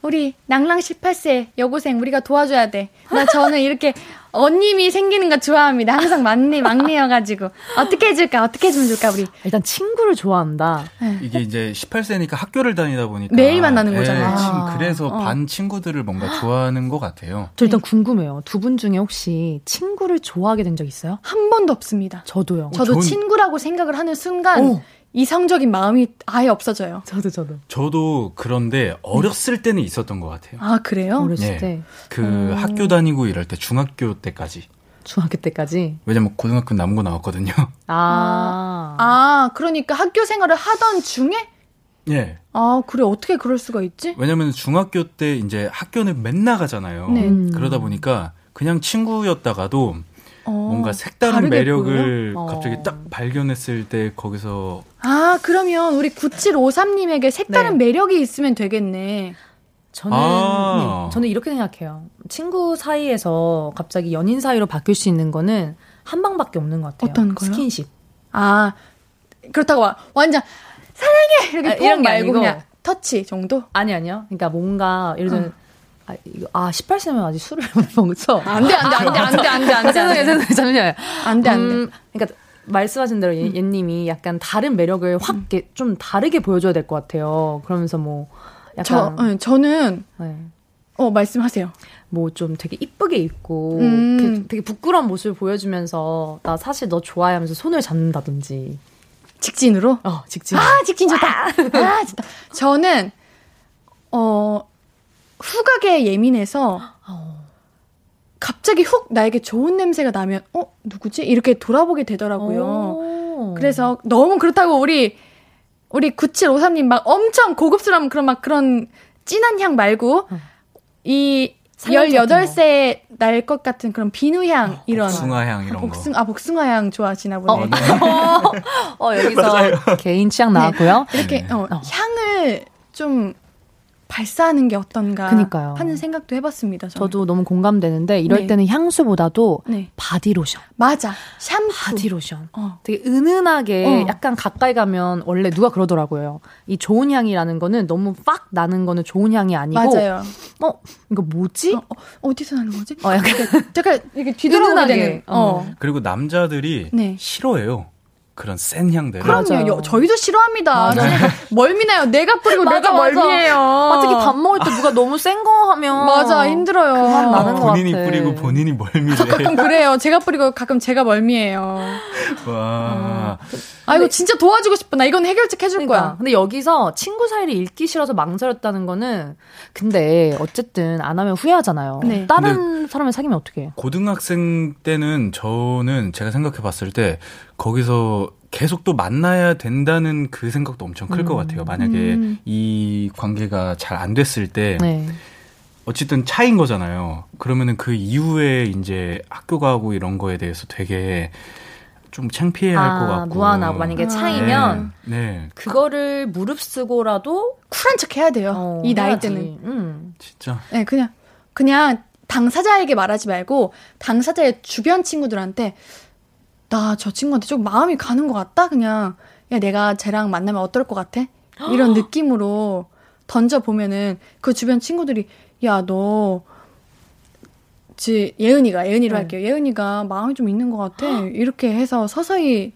우리 낭랑 18세 여고생 우리가 도와줘야 돼. 나 저는 이렇게 언님이 생기는 거 좋아합니다. 항상 막내, 막내여가지고. 어떻게 해줄까? 어떻게 해주면 좋을까, 우리? 일단 친구를 좋아한다. 이게 이제 18세니까 학교를 다니다 보니까 매일 만나는 거잖아. 예, 친- 아. 그래서 어. 반 친구들을 뭔가 좋아하는 것 같아요. 저 일단 궁금해요. 두 분 중에 혹시 친구를 좋아하게 된 적 있어요? 한 번도 없습니다. 저도요. 저도 전- 친구라고 생각을 하는 순간, 오. 이성적인 마음이 아예 없어져요. 저도 저도. 저도 그런데 어렸을 때는 있었던 것 같아요. 아, 그래요? 어렸을 예. 때그 학교 다니고 이럴 때 중학교 때까지. 중학교 때까지. 왜냐면 고등학교 남은 거 나왔거든요. 아. 아, 그러니까 학교 생활을 하던 중에? 예. 아, 그래, 어떻게 그럴 수가 있지? 왜냐면 중학교 때 이제 학교는 맨날 가잖아요. 네. 음. 그러다 보니까 그냥 친구였다가도 어, 뭔가 색다른 다르게 매력을 보여요? 갑자기 어. 딱 발견했을 때 거기서 아, 그러면 우리 9753님에게 색다른 네. 매력이 있으면 되겠네. 저는 아. 네, 저는 이렇게 생각해요. 친구 사이에서 갑자기 연인 사이로 바뀔 수 있는 거는 한 방밖에 없는 것 같아요. 어떤 거요? 스킨십. 아, 그렇다고 와, 완전 사랑해! 이렇게 아, 이런 게 말고 아니고. 그냥 터치 정도? 아니 아니요. 그러니까 뭔가 예를 들면 아, 이거, 아 18세면 아직 술을 못 먹죠. 안 돼, 안 돼, 안 돼, 안 돼, 안 돼, 안 돼. 죄송해요, 죄송해요, 잠시만요. 안 돼, 안 돼. 음, 그러니까 말씀하신 대로 얘, 얘님이 약간 다른 매력을 확 이렇게 좀 다르게 보여줘야 될 것 같아요. 그러면서 뭐 저, 약간 응, 저는, 네. 어, 말씀하세요. 뭐 좀 되게 이쁘게 입고 음. 되게, 되게 부끄러운 모습을 보여주면서 나 사실 너 좋아해 하면서 손을 잡는다든지 직진으로? 어 직진 아, 직진 좋다. 아, 좋다. 저는, 어, 후각에 예민해서, 어. 갑자기 훅 나에게 좋은 냄새가 나면, 어, 누구지? 이렇게 돌아보게 되더라고요. 오. 그래서 너무 그렇다고 우리 우리 9753님 막 엄청 고급스러운 그런 막 그런 진한 향 말고 어. 이 사용 같은 18세 날 것 같은 그런 비누향 이런 복숭아향 이런 복숭 거. 아 복숭아향 좋아하시나 보네. 어, 어, 여기서 개인 취향 나왔고요. 이렇게 네. 어, 어. 향을 좀 발사하는 게 어떤가 그니까요. 하는 생각도 해봤습니다. 저는. 저도 너무 공감되는데 이럴 네. 때는 향수보다도 네 바디로션. 맞아 샴푸 바디로션. 어. 되게 은은하게 어. 약간 가까이 가면 원래 누가 그러더라고요. 이 좋은 향이라는 거는 너무 빡 나는 거는 좋은 향이 아니고 맞아요. 어 이거 뭐지? 어, 어, 어디서 나는 거지? 어, 약간 잠깐 이렇게 뒤돌아보게. 되는. 어. 어. 그리고 남자들이 네. 싫어해요. 그런 센 향들. 그럼요. 저희도 싫어합니다. 멀미나요. 내가 뿌리고 맞아, 내가. 멀미해요. 아, 특히 밥 먹을 때 누가 너무 센 거 하면 맞아 힘들어요. 그만 나는 것 본인이 같아. 뿌리고 본인이 멀미래. 가끔 그래요. 제가 뿌리고 가끔 제가 멀미해요. 와. 아 이거 진짜 도와주고 싶어. 나 이건 해결책 해줄 그러니까. 거야. 근데 여기서 친구 사이를 잃기 싫어서 망설였다는 거는 근데 어쨌든 안 하면 후회하잖아요. 네. 다른 사람을 사귀면 어떻게 해요? 고등학생 때는 저는 제가 생각해 봤을 때 거기서 계속 또 만나야 된다는 그 생각도 엄청 클것 같아요. 만약에 음. 이 관계가 잘 안 됐을 때 네. 어쨌든 차인 거잖아요. 그러면은 그 이후에 이제 학교 가고 이런 거에 대해서 되게 좀 창피해 할것 아, 같고. 무한하고 만약에 아. 차이면 네. 네. 그거를 무릅쓰고라도 쿨한 척 해야 돼요. 어, 이 나이 해야지. 때는. 음. 진짜. 네 그냥 그냥 당사자에게 말하지 말고 당사자의 주변 친구들한테 나 저 친구한테 좀 마음이 가는 것 같다. 그냥 야 내가 쟤랑 만나면 어떨 것 같아? 이런 느낌으로 던져 보면은 그 주변 친구들이 야너 지 예은이가 예은이로 네. 할게요. 예은이가 마음이 좀 있는 것 같아. 이렇게 해서 서서히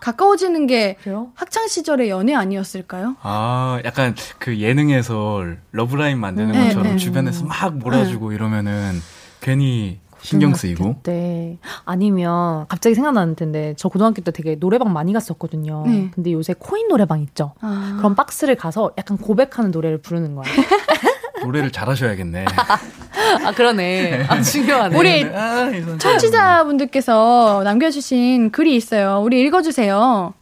가까워지는 게 그래요? 학창 시절의 연애 아니었을까요? 아, 약간 그 예능에서 러브라인 만드는 네, 것처럼 네. 주변에서 막 몰아주고 이러면은 괜히 신경 쓰이고. 네. 아니면 갑자기 생각나는 텐데 저 고등학교 때 되게 노래방 많이 갔었거든요. 네. 근데 요새 코인 노래방 있죠. 아, 그런 박스를 가서 약간 고백하는 노래를 부르는 거야. 노래를 잘하셔야겠네. 아 그러네. 아 중요하네. 우리 아, 청취자분들께서 남겨주신 글이 있어요. 우리 읽어주세요.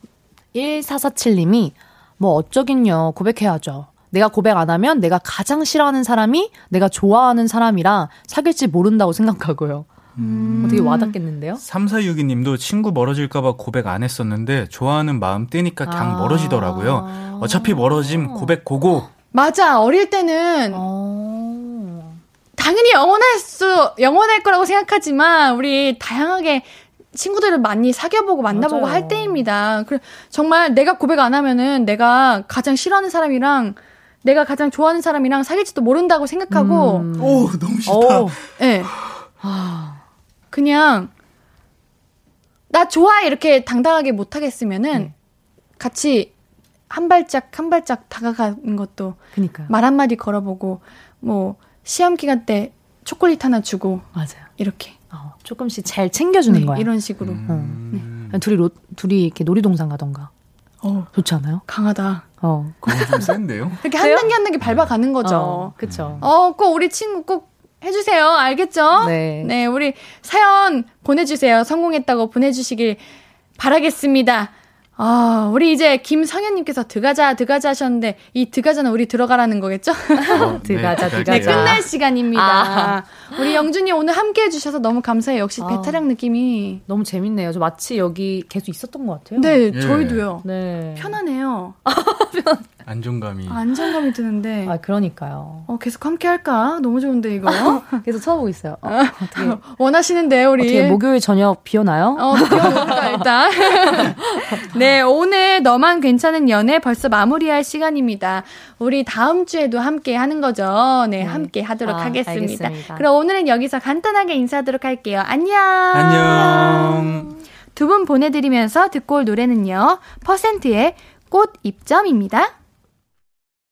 1447님이 뭐 어쩌긴요. 고백해야죠. 내가 고백 안 하면 내가 가장 싫어하는 사람이 내가 좋아하는 사람이라 사귈지 모른다고 생각하고요. 음. 되게 와닿겠는데요? 3462님도 친구 멀어질까봐 고백 안 했었는데 좋아하는 마음 뜨니까 그냥 아. 멀어지더라고요. 어차피 멀어짐 고백 고고. 맞아. 어릴 때는 어. 당연히 영원할 수, 영원할 거라고 생각하지만, 우리 다양하게 친구들을 많이 사귀어보고 만나보고 맞아요. 할 때입니다. 그래, 정말 내가 고백 안 하면은 내가 가장 싫어하는 사람이랑, 내가 가장 좋아하는 사람이랑 사귈지도 모른다고 생각하고, 음. 오, 너무 싫다. 어. 예. 아. 그냥 나 좋아 이렇게 당당하게 못 하겠으면은 네. 같이 한 발짝 한 발짝 다가가는 것도 그니까요. 말 한마디 걸어보고 뭐 시험 기간 때 초콜릿 하나 주고 맞아요. 이렇게 어, 조금씩 잘 챙겨주는 네, 거야. 이런 식으로. 음. 네. 둘이 로, 둘이 이렇게 놀이동산 가던가. 어, 좋지 않아요? 강하다. 어, 그건 좀 센데요. 이렇게 한 단계 한 단계 밟아가는 거죠. 어, 그쵸. 어, 꼭 우리 친구 꼭 해주세요. 알겠죠? 네. 네, 우리 사연 보내주세요. 성공했다고 보내주시길 바라겠습니다. 아, 우리 이제 김성현님께서 드가자, 드가자 하셨는데, 이 드가자는 우리 들어가라는 거겠죠? 어, 드가자, 네, 드가자. 네, 끝날 시간입니다. 아. 우리 영준이 오늘 함께 해주셔서 너무 감사해요. 역시 아. 배타령 느낌이. 너무 재밌네요. 저 마치 여기 계속 있었던 것 같아요. 네, 예. 저희도요. 네. 편하네요. 안정감이. 안정감이 드는데. 아, 그러니까요. 어, 계속 함께 할까? 너무 좋은데, 이거. 계속 쳐보고 있어요. 어, 어떻게. 원하시는데, 우리. 어떻게 목요일 저녁 비어나요? 어, 비어놓을까, 일단. 네, 오늘 너만 괜찮은 연애 벌써 마무리할 시간입니다. 우리 다음 주에도 함께 하는 거죠. 네, 네. 함께 하도록 아, 하겠습니다. 알겠습니다. 그럼 오늘은 여기서 간단하게 인사하도록 할게요. 안녕! 안녕! 두 분 보내드리면서 듣고 올 노래는요, 퍼센트의 꽃 입점입니다.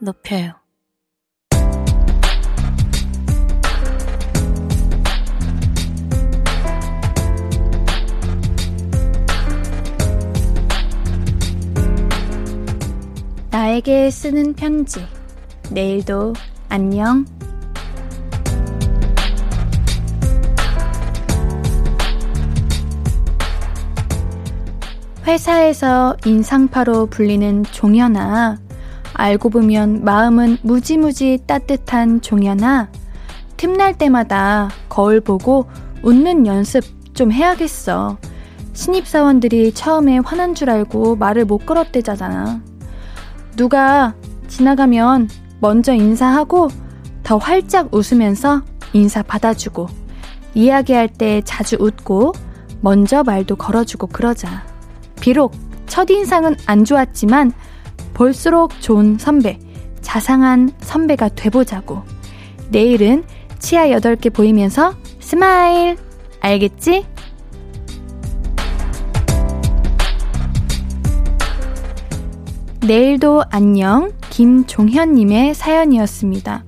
높여요 나에게 쓰는 편지. 내일도 안녕. 회사에서 인상파로 불리는 종현아. 알고 보면 마음은 무지무지 따뜻한 종현아. 틈날 때마다 거울 보고 웃는 연습 좀 해야겠어. 신입사원들이 처음에 화난 줄 알고 말을 못 걸었대잖아. 누가 지나가면 먼저 인사하고 더 활짝 웃으면서 인사 받아주고 이야기할 때 자주 웃고 먼저 말도 걸어주고 그러자. 비록 첫인상은 안 좋았지만 볼수록 좋은 선배, 자상한 선배가 돼보자고. 내일은 치아 8개 보이면서 smile. 알겠지? 내일도 안녕 김종현님의 사연이었습니다.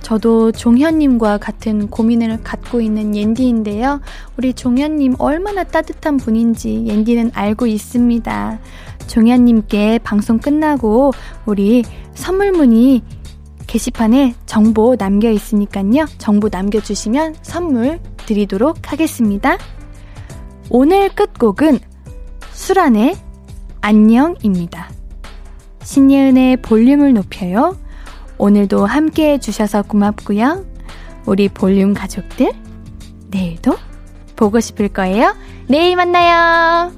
저도 종현님과 같은 고민을 갖고 있는 옌디인데요. 우리 종현님 얼마나 따뜻한 분인지 옌디는 알고 있습니다. 종현님께 방송 끝나고 우리 선물 문의 게시판에 정보 남겨 있으니까요. 정보 남겨주시면 선물 드리도록 하겠습니다. 오늘 끝곡은 수란의 안녕입니다. 신예은의 볼륨을 높여요. 오늘도 함께 해주셔서 고맙고요. 우리 볼륨 가족들, 내일도 보고 싶을 거예요. 내일 만나요.